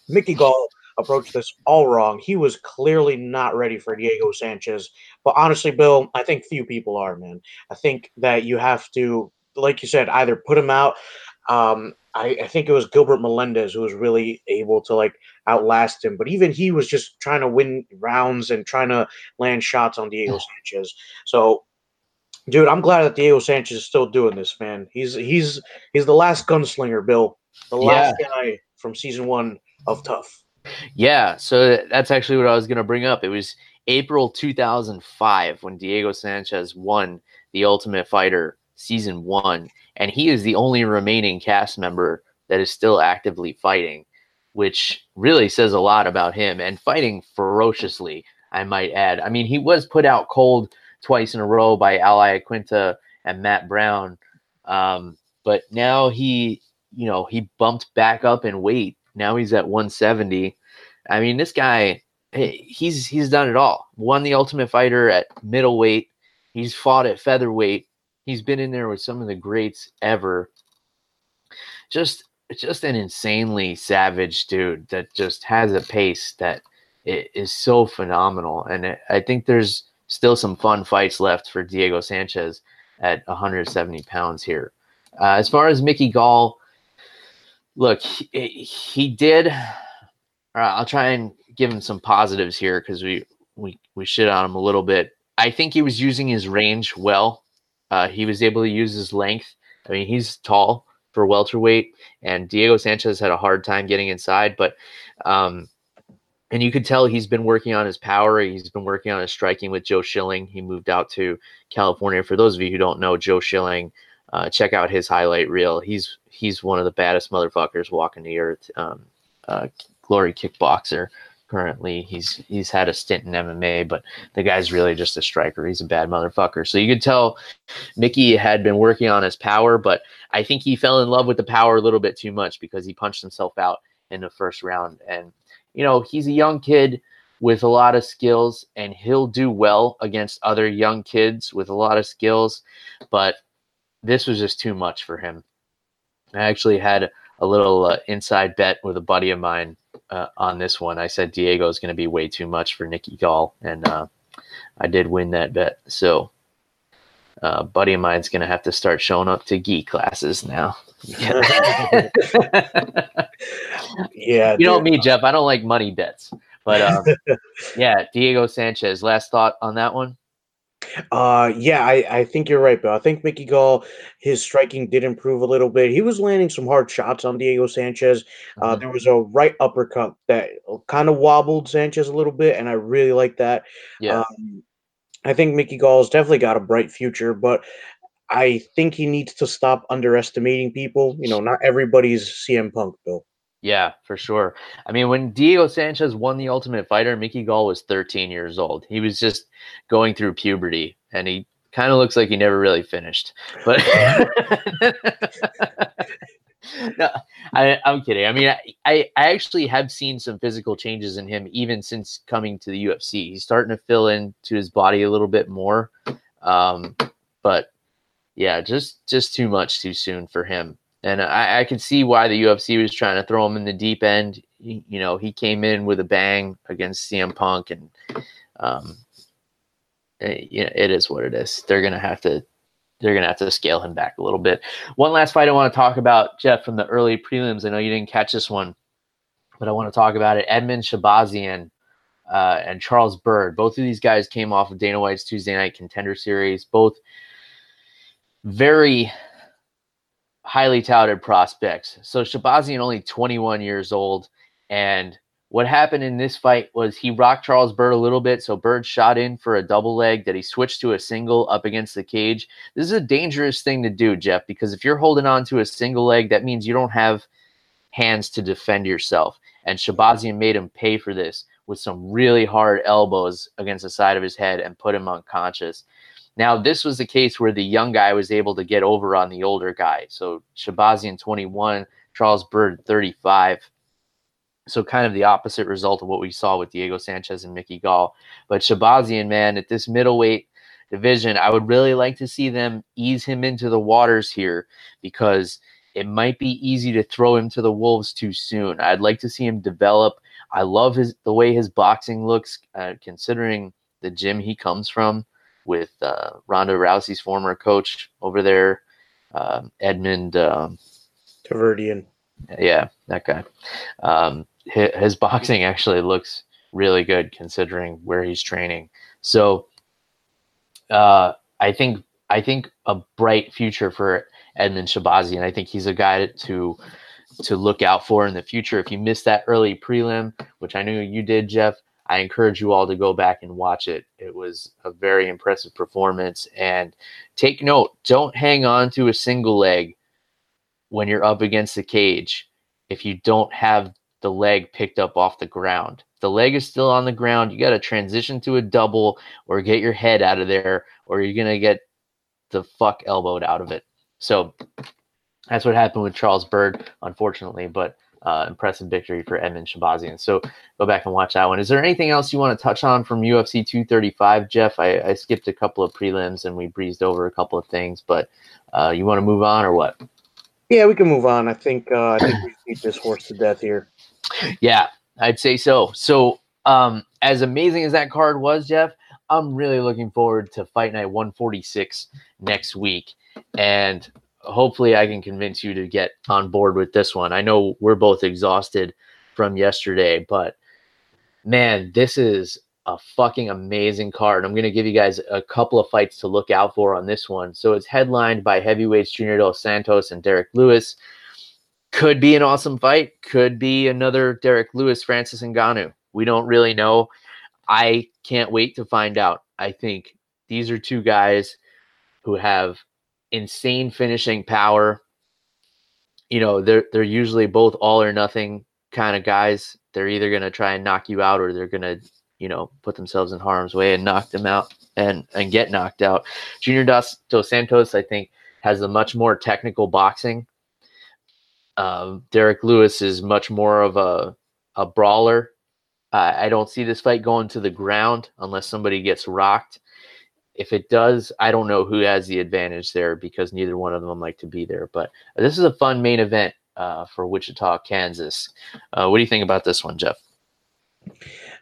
Mickey Gall approached this all wrong. He was clearly not ready for Diego Sanchez. But honestly, Bill, I think few people are, man. I think that you have to, like you said, either put him out. Um, I, I think it was Gilbert Melendez who was really able to like outlast him. But even he was just trying to win rounds and trying to land shots on Diego Sanchez. So, dude, I'm glad that Diego Sanchez is still doing this, man. He's he's he's the last gunslinger, Bill, the last Yeah. guy from season one of Tough. Yeah, so that's actually what I was going to bring up. It was April 2005 when Diego Sanchez won the Ultimate Fighter season 1 and he is the only remaining cast member that is still actively fighting, which really says a lot about him and fighting ferociously, I might add. I mean, he was put out cold twice in a row by Al Iaquinta and Matt Brown. Um, but now he, you know, he bumped back up in weight. Now he's at 170. I mean, this guy, he's he's done it all. Won the Ultimate Fighter at middleweight. He's fought at featherweight. He's been in there with some of the greats ever. Just just an insanely savage dude that just has a pace that i- so phenomenal. And I think there's still some fun fights left for Diego Sanchez at 170 pounds here. Uh, as far as Mickey Gall, look, he, he did. All right, I'll try and give him some positives here because we, we we shit on him a little bit. I think he was using his range well. Uh, he was able to use his length. I mean, he's tall for welterweight, and Diego Sanchez had a hard time getting inside, but um, and you could tell he's been working on his power. He's been working on his striking with Joe Schilling. He moved out to California. For those of you who don't know Joe Schilling, uh, check out his highlight reel. He's he's one of the baddest motherfuckers walking the earth. Um, uh, glory kickboxer. Currently, he's he's had a stint in MMA, but the guy's really just a striker. He's a bad motherfucker. So you could tell Mickey had been working on his power, but I think he fell in love with the power a little bit too much because he punched himself out in the first round. And you know, he's a young kid with a lot of skills, and he'll do well against other young kids with a lot of skills. But this was just too much for him. I actually had a little uh, inside bet with a buddy of mine uh, on this one. I said Diego is going to be way too much for Mickey Gall, and uh, I did win that bet. So, uh, buddy of mine's going to have to start showing up to gi classes now. Yeah, you know me, Jeff. I don't like money bets, but um, yeah, Diego Sanchez. Last thought on that one. Uh, yeah, I, I think you're right, Bill. I think Mickey Gall, his striking did improve a little bit. He was landing some hard shots on Diego Sanchez. Uh, Mhm. there was a right uppercut that kind of wobbled Sanchez a little bit, and I really like that. yeah, Um, I think Mickey Gall's definitely got a bright future, but I think he needs to stop underestimating people. You know, not everybody's CM Punk, Bill. Yeah, for sure. I mean, when Diego Sanchez won the Ultimate Fighter, Mickey Gall was 13 years old. He was just going through puberty, and he kind of looks like he never really finished. But no, I, I'm kidding. I mean, I, I I actually have seen some physical changes in him even since coming to the UFC. He's starting to fill into his body a little bit more, um, but yeah, just just too much too soon for him. And I, I could see why the UFC was trying to throw him in the deep end. He, you know, he came in with a bang against CM Punk, and um, eh, you know, it is what it is. They're gonna have to they're gonna have to scale him back a little bit. One last fight I want to talk about, Jeff, from the early prelims. I know you didn't catch this one, but I want to talk about it. Edmen Shahbazyan uh, and Charles Byrd. Both of these guys came off of Dana White's Tuesday Night Contender Series. Both very highly touted prospects. So Shahbazyan only 21 years old, and what happened in this fight was he rocked Charles Byrd a little bit. So Byrd shot in for a double leg that he switched to a single up against the cage. This is a dangerous thing to do, Jeff, because if you're holding on to a single leg, that means you don't have hands to defend yourself. And Shahbazyan made him pay for this with some really hard elbows against the side of his head and put him unconscious. Now, this was the case where the young guy was able to get over on the older guy. So Shahbazyan 21, Charles Byrd 35 so kind of the opposite result of what we saw with Diego Sanchez and Mickey Gall. But Shahbazyan, man, at this middleweight division, I would really like to see them ease him into the waters here because it might be easy to throw him to the wolves too soon. I'd like to see him develop. I love his the way his boxing looks, uh, considering the gym he comes from with uh, Ronda Rousey's former coach over there, um Edmond. Um, Tarverdyan. Yeah, that guy. Um, his, his boxing actually looks really good considering where he's training. So, uh, I think I think a bright future for Edmen Shabazi, and I think he's a guy to to look out for in the future. If you missed that early prelim, which I knew you did, Jeff, I encourage you all to go back and watch it. It was a very impressive performance. And take note, don't hang on to a single leg when you're up against the cage if you don't have the leg picked up off the ground. The leg is still on the ground, you got to transition to a double or get your head out of there, or you're going to get the fuck elbowed out of it. So that's what happened with Charles Byrd, unfortunately, but uh, impressive victory for Edmen Shahbazyan. So go back and watch that one. Is there anything else you want to touch on from UFC 235, Jeff? I, I skipped a couple of prelims and we breezed over a couple of things, but uh, you want to move on or what? Yeah, we can move on. I think uh, I think we beat this horse to death here. Yeah, I'd say so. So, um, as amazing as that card was, Jeff, I'm really looking forward to Fight Night 146 next week, and hopefully, I can convince you to get on board with this one. I know we're both exhausted from yesterday, but man, this is a fucking amazing card. I'm going to give you guys a couple of fights to look out for on this one. So it's headlined by heavyweights Junior Dos Santos and Derrick Lewis. Could be an awesome fight. Could be another Derrick Lewis Francis Ngannou. We don't really know. I can't wait to find out. I think these are two guys who have insane finishing power. You know, they're they're usually both all or nothing kind of guys. They're either going to try and knock you out or they're going to you know, put themselves in harm's way and knock them out and and get knocked out. Junior Dos, Dos Santos, I think, has a much more technical boxing. Um, Derrick Lewis is much more of a a brawler. Uh, I don't see this fight going to the ground unless somebody gets rocked. If it does, I don't know who has the advantage there because neither one of them like to be there. But this is a fun main event uh, for Wichita, Kansas. Uh, what do you think about this one, Jeff?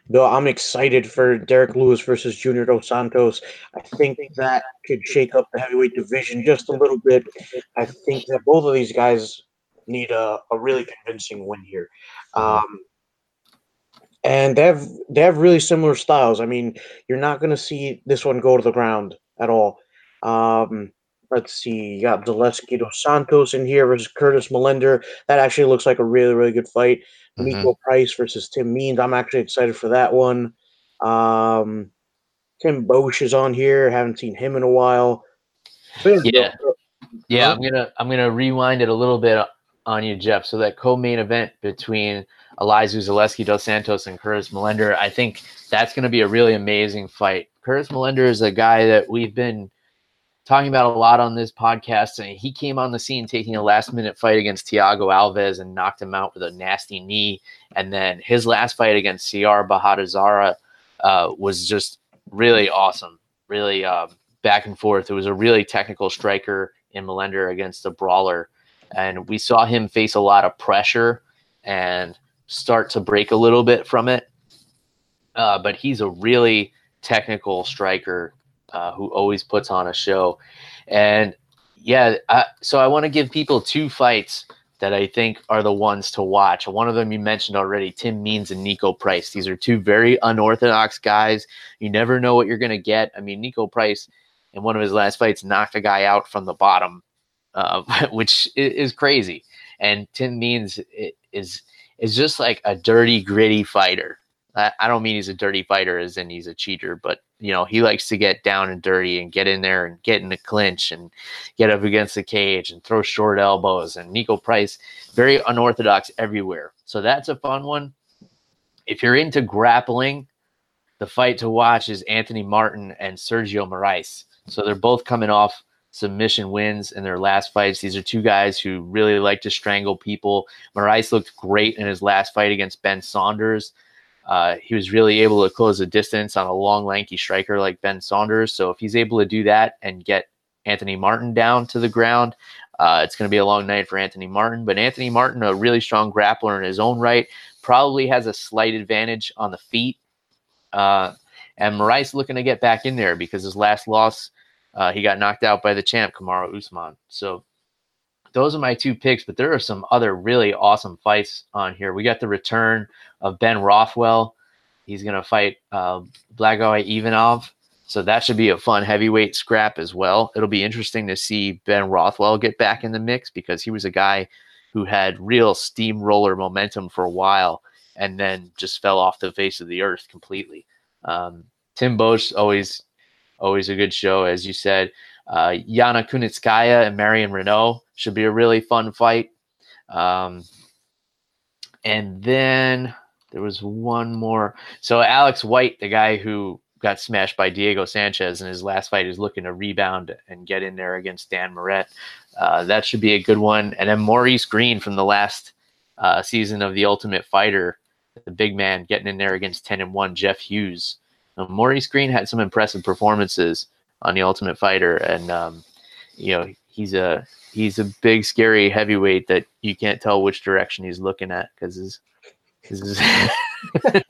Though I'm excited for Derrick Lewis versus Junior Dos Santos. I think that could shake up the heavyweight division just a little bit. I think that both of these guys need a, a really convincing win here. Um, and they have they have really similar styles. I mean, you're not going to see this one go to the ground at all. Um, let's see, you got Zaleski Dos Santos in here versus Curtis Millender. That actually looks like a really really good fight. Mm-hmm. Niko Price versus Tim Means. I'm actually excited for that one. Um, Tim Boetsch is on here. Haven't seen him in a while. Yeah, yeah. I'm gonna I'm gonna rewind it a little bit on you, Jeff. So that co-main event between Elizeu Zaleski dos Santos and Curtis Millender, I think that's going to be a really amazing fight. Curtis Millender is a guy that we've been talking about a lot on this podcast. And he came on the scene taking a last minute fight against Thiago Alves and knocked him out with a nasty knee. And then his last fight against Siyar Bahadurzada uh, was just really awesome, really uh, back and forth. It was a really technical striker in Millender against a brawler. And we saw him face a lot of pressure and start to break a little bit from it. Uh, but he's a really technical striker uh, who always puts on a show. And yeah, I, so I want to give people two fights that I think are the ones to watch. One of them you mentioned already, Tim Means and Niko Price. These are two very unorthodox guys. You never know what you're going to get. I mean, Niko Price in one of his last fights knocked a guy out from the bottom, uh, which is crazy. And Tim Means is is just like a dirty, gritty fighter. I, I don't mean he's a dirty fighter as in he's a cheater, but you know, he likes to get down and dirty and get in there and get in the clinch and get up against the cage and throw short elbows. And Niko Price, very unorthodox everywhere. So that's a fun one. If you're into grappling, the fight to watch is Anthony Martin and Sergio Moraes. So they're both coming off submission wins in their last fights. These are two guys who really like to strangle people. Moraes looked great in his last fight against Ben Saunders. Uh, he was really able to close the distance on a long, lanky striker like Ben Saunders. So if he's able to do that and get Anthony Martin down to the ground, uh, it's going to be a long night for Anthony Martin. But Anthony Martin, a really strong grappler in his own right, probably has a slight advantage on the feet. Uh, and Moraes looking to get back in there because his last loss, uh, he got knocked out by the champ, Kamaru Usman. So those are my two picks, but there are some other really awesome fights on here. We got the return of Ben Rothwell. He's going to fight uh, Blagoy Ivanov. So that should be a fun heavyweight scrap as well. It'll be interesting to see Ben Rothwell get back in the mix because he was a guy who had real steamroller momentum for a while and then just fell off the face of the earth completely. Um, Tim Boetsch, always, always a good show, as you said. Uh, Yana Kunitskaya and Marion Reneau should be a really fun fight. Um, and then there was one more. So Alex White, the guy who got smashed by Diego Sanchez in his last fight, is looking to rebound and get in there against Dan Moret. Uh, that should be a good one. And then Maurice Greene from the last uh, season of The Ultimate Fighter, the big man getting in there against 10 and 1 Jeff Hughes. Now, Maurice Greene had some impressive performances on The Ultimate Fighter, and um, you know he's a he's a big, scary heavyweight that you can't tell which direction he's looking at because his his. uh,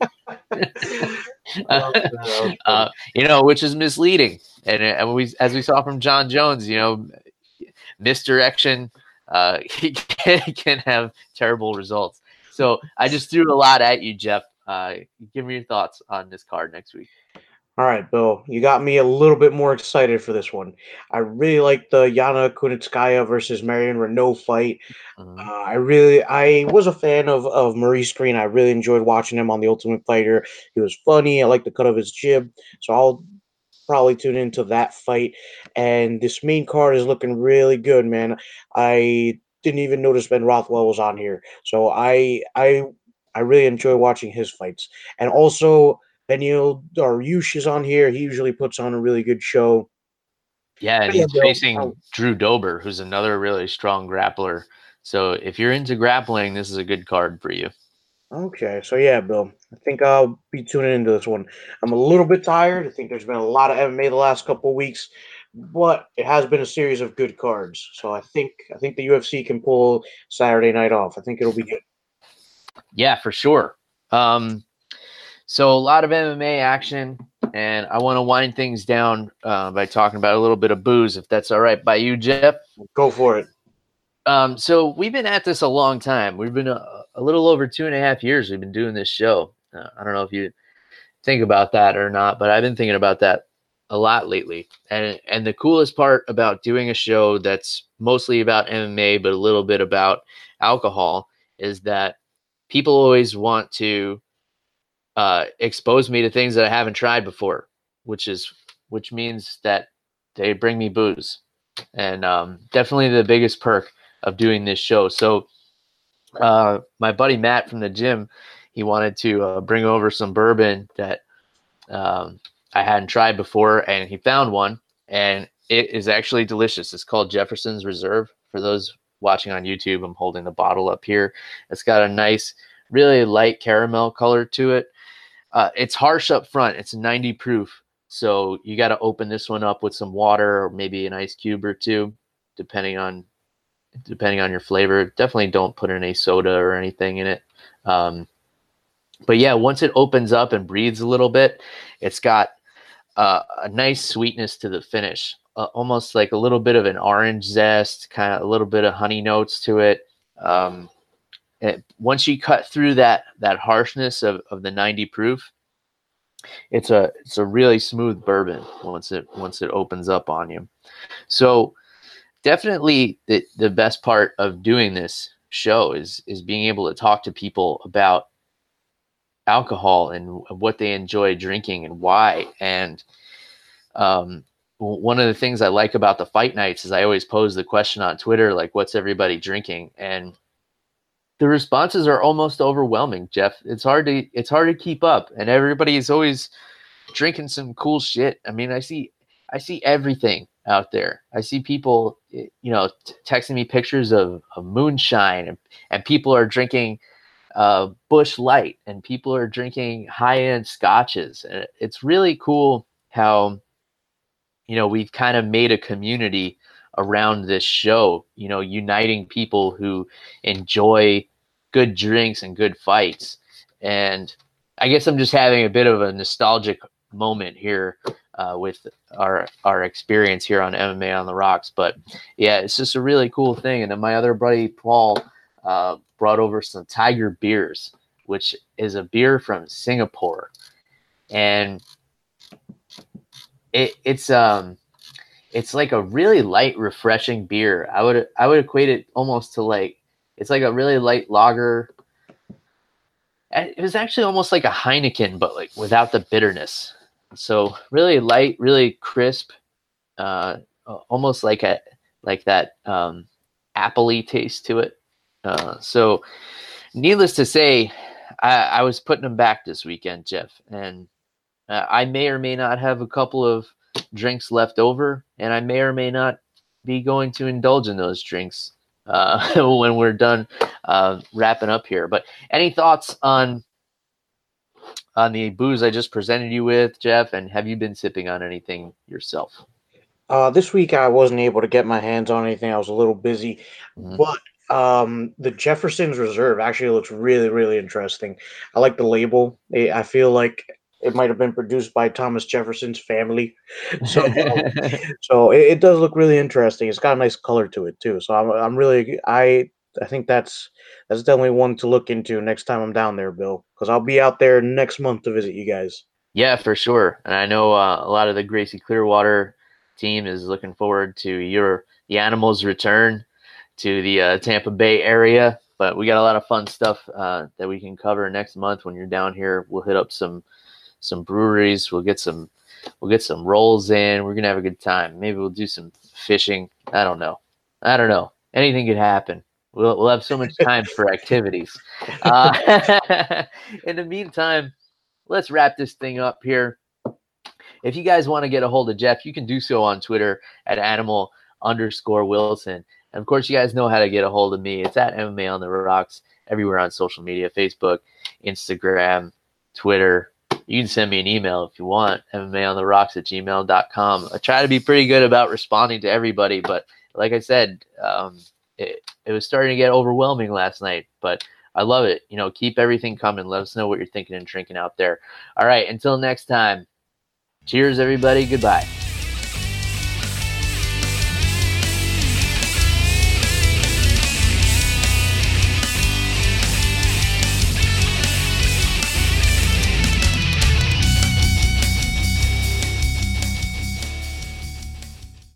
uh, you know, which is misleading, and, and we, as we saw from Jon Jones, you know, misdirection uh, can, can have terrible results. So I just threw a lot at you, Jeff. Uh, give me your thoughts on this card next week. All right, Bill, you got me a little bit more excited for this one. I really like the Yana Kunitskaya versus Marion Reneau fight. Mm-hmm. Uh, I really, I was a fan of of Maurice Greene. I really enjoyed watching him on The Ultimate Fighter. He was funny. I like the cut of his jib, so I'll probably tune into that fight. And this main card is looking really good, man. I didn't even notice Ben Rothwell was on here, so I, I, I really enjoy watching his fights, and also. Beneil Dariush is on here. He usually puts on a really good show. Yeah, and he's facing Drew Dober, who's another really strong grappler. So if you're into grappling, this is a good card for you. Okay, so yeah, Bill, I think I'll be tuning into this one. I'm a little bit tired. I think there's been a lot of MMA the last couple weeks, but it has been a series of good cards. So I think I think the UFC can pull Saturday night off. I think it'll be good. Yeah, for sure. Um, so a lot of MMA action, and I want to wind things down uh, by talking about a little bit of booze, if that's all right by you, Jeff. Go for it. Um, so we've been at this a long time. We've been a, a, little over two and a half years. We've been doing this show. Uh, I don't know if you think about that or not, but I've been thinking about that a lot lately. And and the coolest part about doing a show that's mostly about MMA but a little bit about alcohol is that people always want to uh, expose me to things that I haven't tried before, which is which means that they bring me booze, and um, definitely the biggest perk of doing this show. So, uh, my buddy Matt from the gym, he wanted to uh, bring over some bourbon that um, I hadn't tried before, and he found one, and it is actually delicious. It's called Jefferson's Reserve. For those watching on YouTube, I'm holding the bottle up here. It's got a nice, really light caramel color to it. Uh, it's harsh up front. It's 90 proof. So you got to open this one up with some water or maybe an ice cube or two, depending on depending on your flavor. Definitely don't put any soda or anything in it. Um, but yeah, once it opens up and breathes a little bit, it's got uh, a nice sweetness to the finish, uh, almost like a little bit of an orange zest, kind of a little bit of honey notes to it. Um, it, once you cut through that that harshness of, of the 90 proof it's a it's a really smooth bourbon once it once it opens up on you. So definitely the, the best part of doing this show is is being able to talk to people about alcohol and what they enjoy drinking and why. And um, one of the things i like about the fight nights is i always pose the question on twitter like what's everybody drinking? And the responses are almost overwhelming, Jeff. It's hard to it's hard to keep up, and everybody is always drinking some cool shit. I mean, I see I see everything out there. I see people, you know, t- texting me pictures of, of moonshine, and, and people are drinking uh, Busch Light, and people are drinking high end scotches. And it's really cool how, you know, we've kind of made a community around this show. You know, uniting people who enjoy good drinks and good fights. And I guess I'm just having a bit of a nostalgic moment here uh, with our our experience here on MMA on the Rocks. But yeah, it's just a really cool thing. And then my other buddy Paul uh, brought over some Tiger beers, which is a beer from Singapore, and it, it's um it's like a really light, refreshing beer. I would I would equate it almost to like it's like a really light lager. It was actually almost like a Heineken, but like without the bitterness. So really light, really crisp, uh, almost like a like that um, appley taste to it. Uh, so, needless to say, I, I was putting them back this weekend, Jeff, and uh, I may or may not have a couple of drinks left over, and I may or may not be going to indulge in those drinks uh, when we're done uh, wrapping up here. But any thoughts on on the booze I just presented you with, Jeff? And have you been sipping on anything yourself? Uh, this week I wasn't able to get my hands on anything. I was a little busy, mm-hmm. but um, the Jefferson's Reserve actually looks really, really interesting. I like the label. I feel like it might have been produced by Thomas Jefferson's family. So, so it, it, does look really interesting. It's got a nice color to it too. So I'm, I'm really, I, I think that's that's definitely one to look into next time I'm down there, Bill, because I'll be out there next month to visit you guys. Yeah, for sure. And I know uh, a lot of the Gracie Clearwater team is looking forward to your the animals' return to the uh, Tampa Bay area. But we got a lot of fun stuff uh, that we can cover next month when you're down here. We'll hit up some some breweries. We'll get some we'll get some rolls in. We're gonna have a good time. Maybe we'll do some fishing. I don't know. I don't know. Anything could happen. We'll we'll have so much time for activities. Uh, in the meantime, let's wrap this thing up here. If you guys want to get a hold of Jeff, you can do so on Twitter at animal underscore Wilson. And of course, you guys know how to get a hold of me. It's at MMA on the Rocks everywhere on social media Facebook, Instagram, Twitter, you can send me an email if you want, MMA on the rocks at gmail.com. I try to be pretty good about responding to everybody, but like I said, um, it, it was starting to get overwhelming last night, but I love it. You know, keep everything coming. Let us know what you're thinking and drinking out there. All right, until next time, cheers, everybody. Goodbye.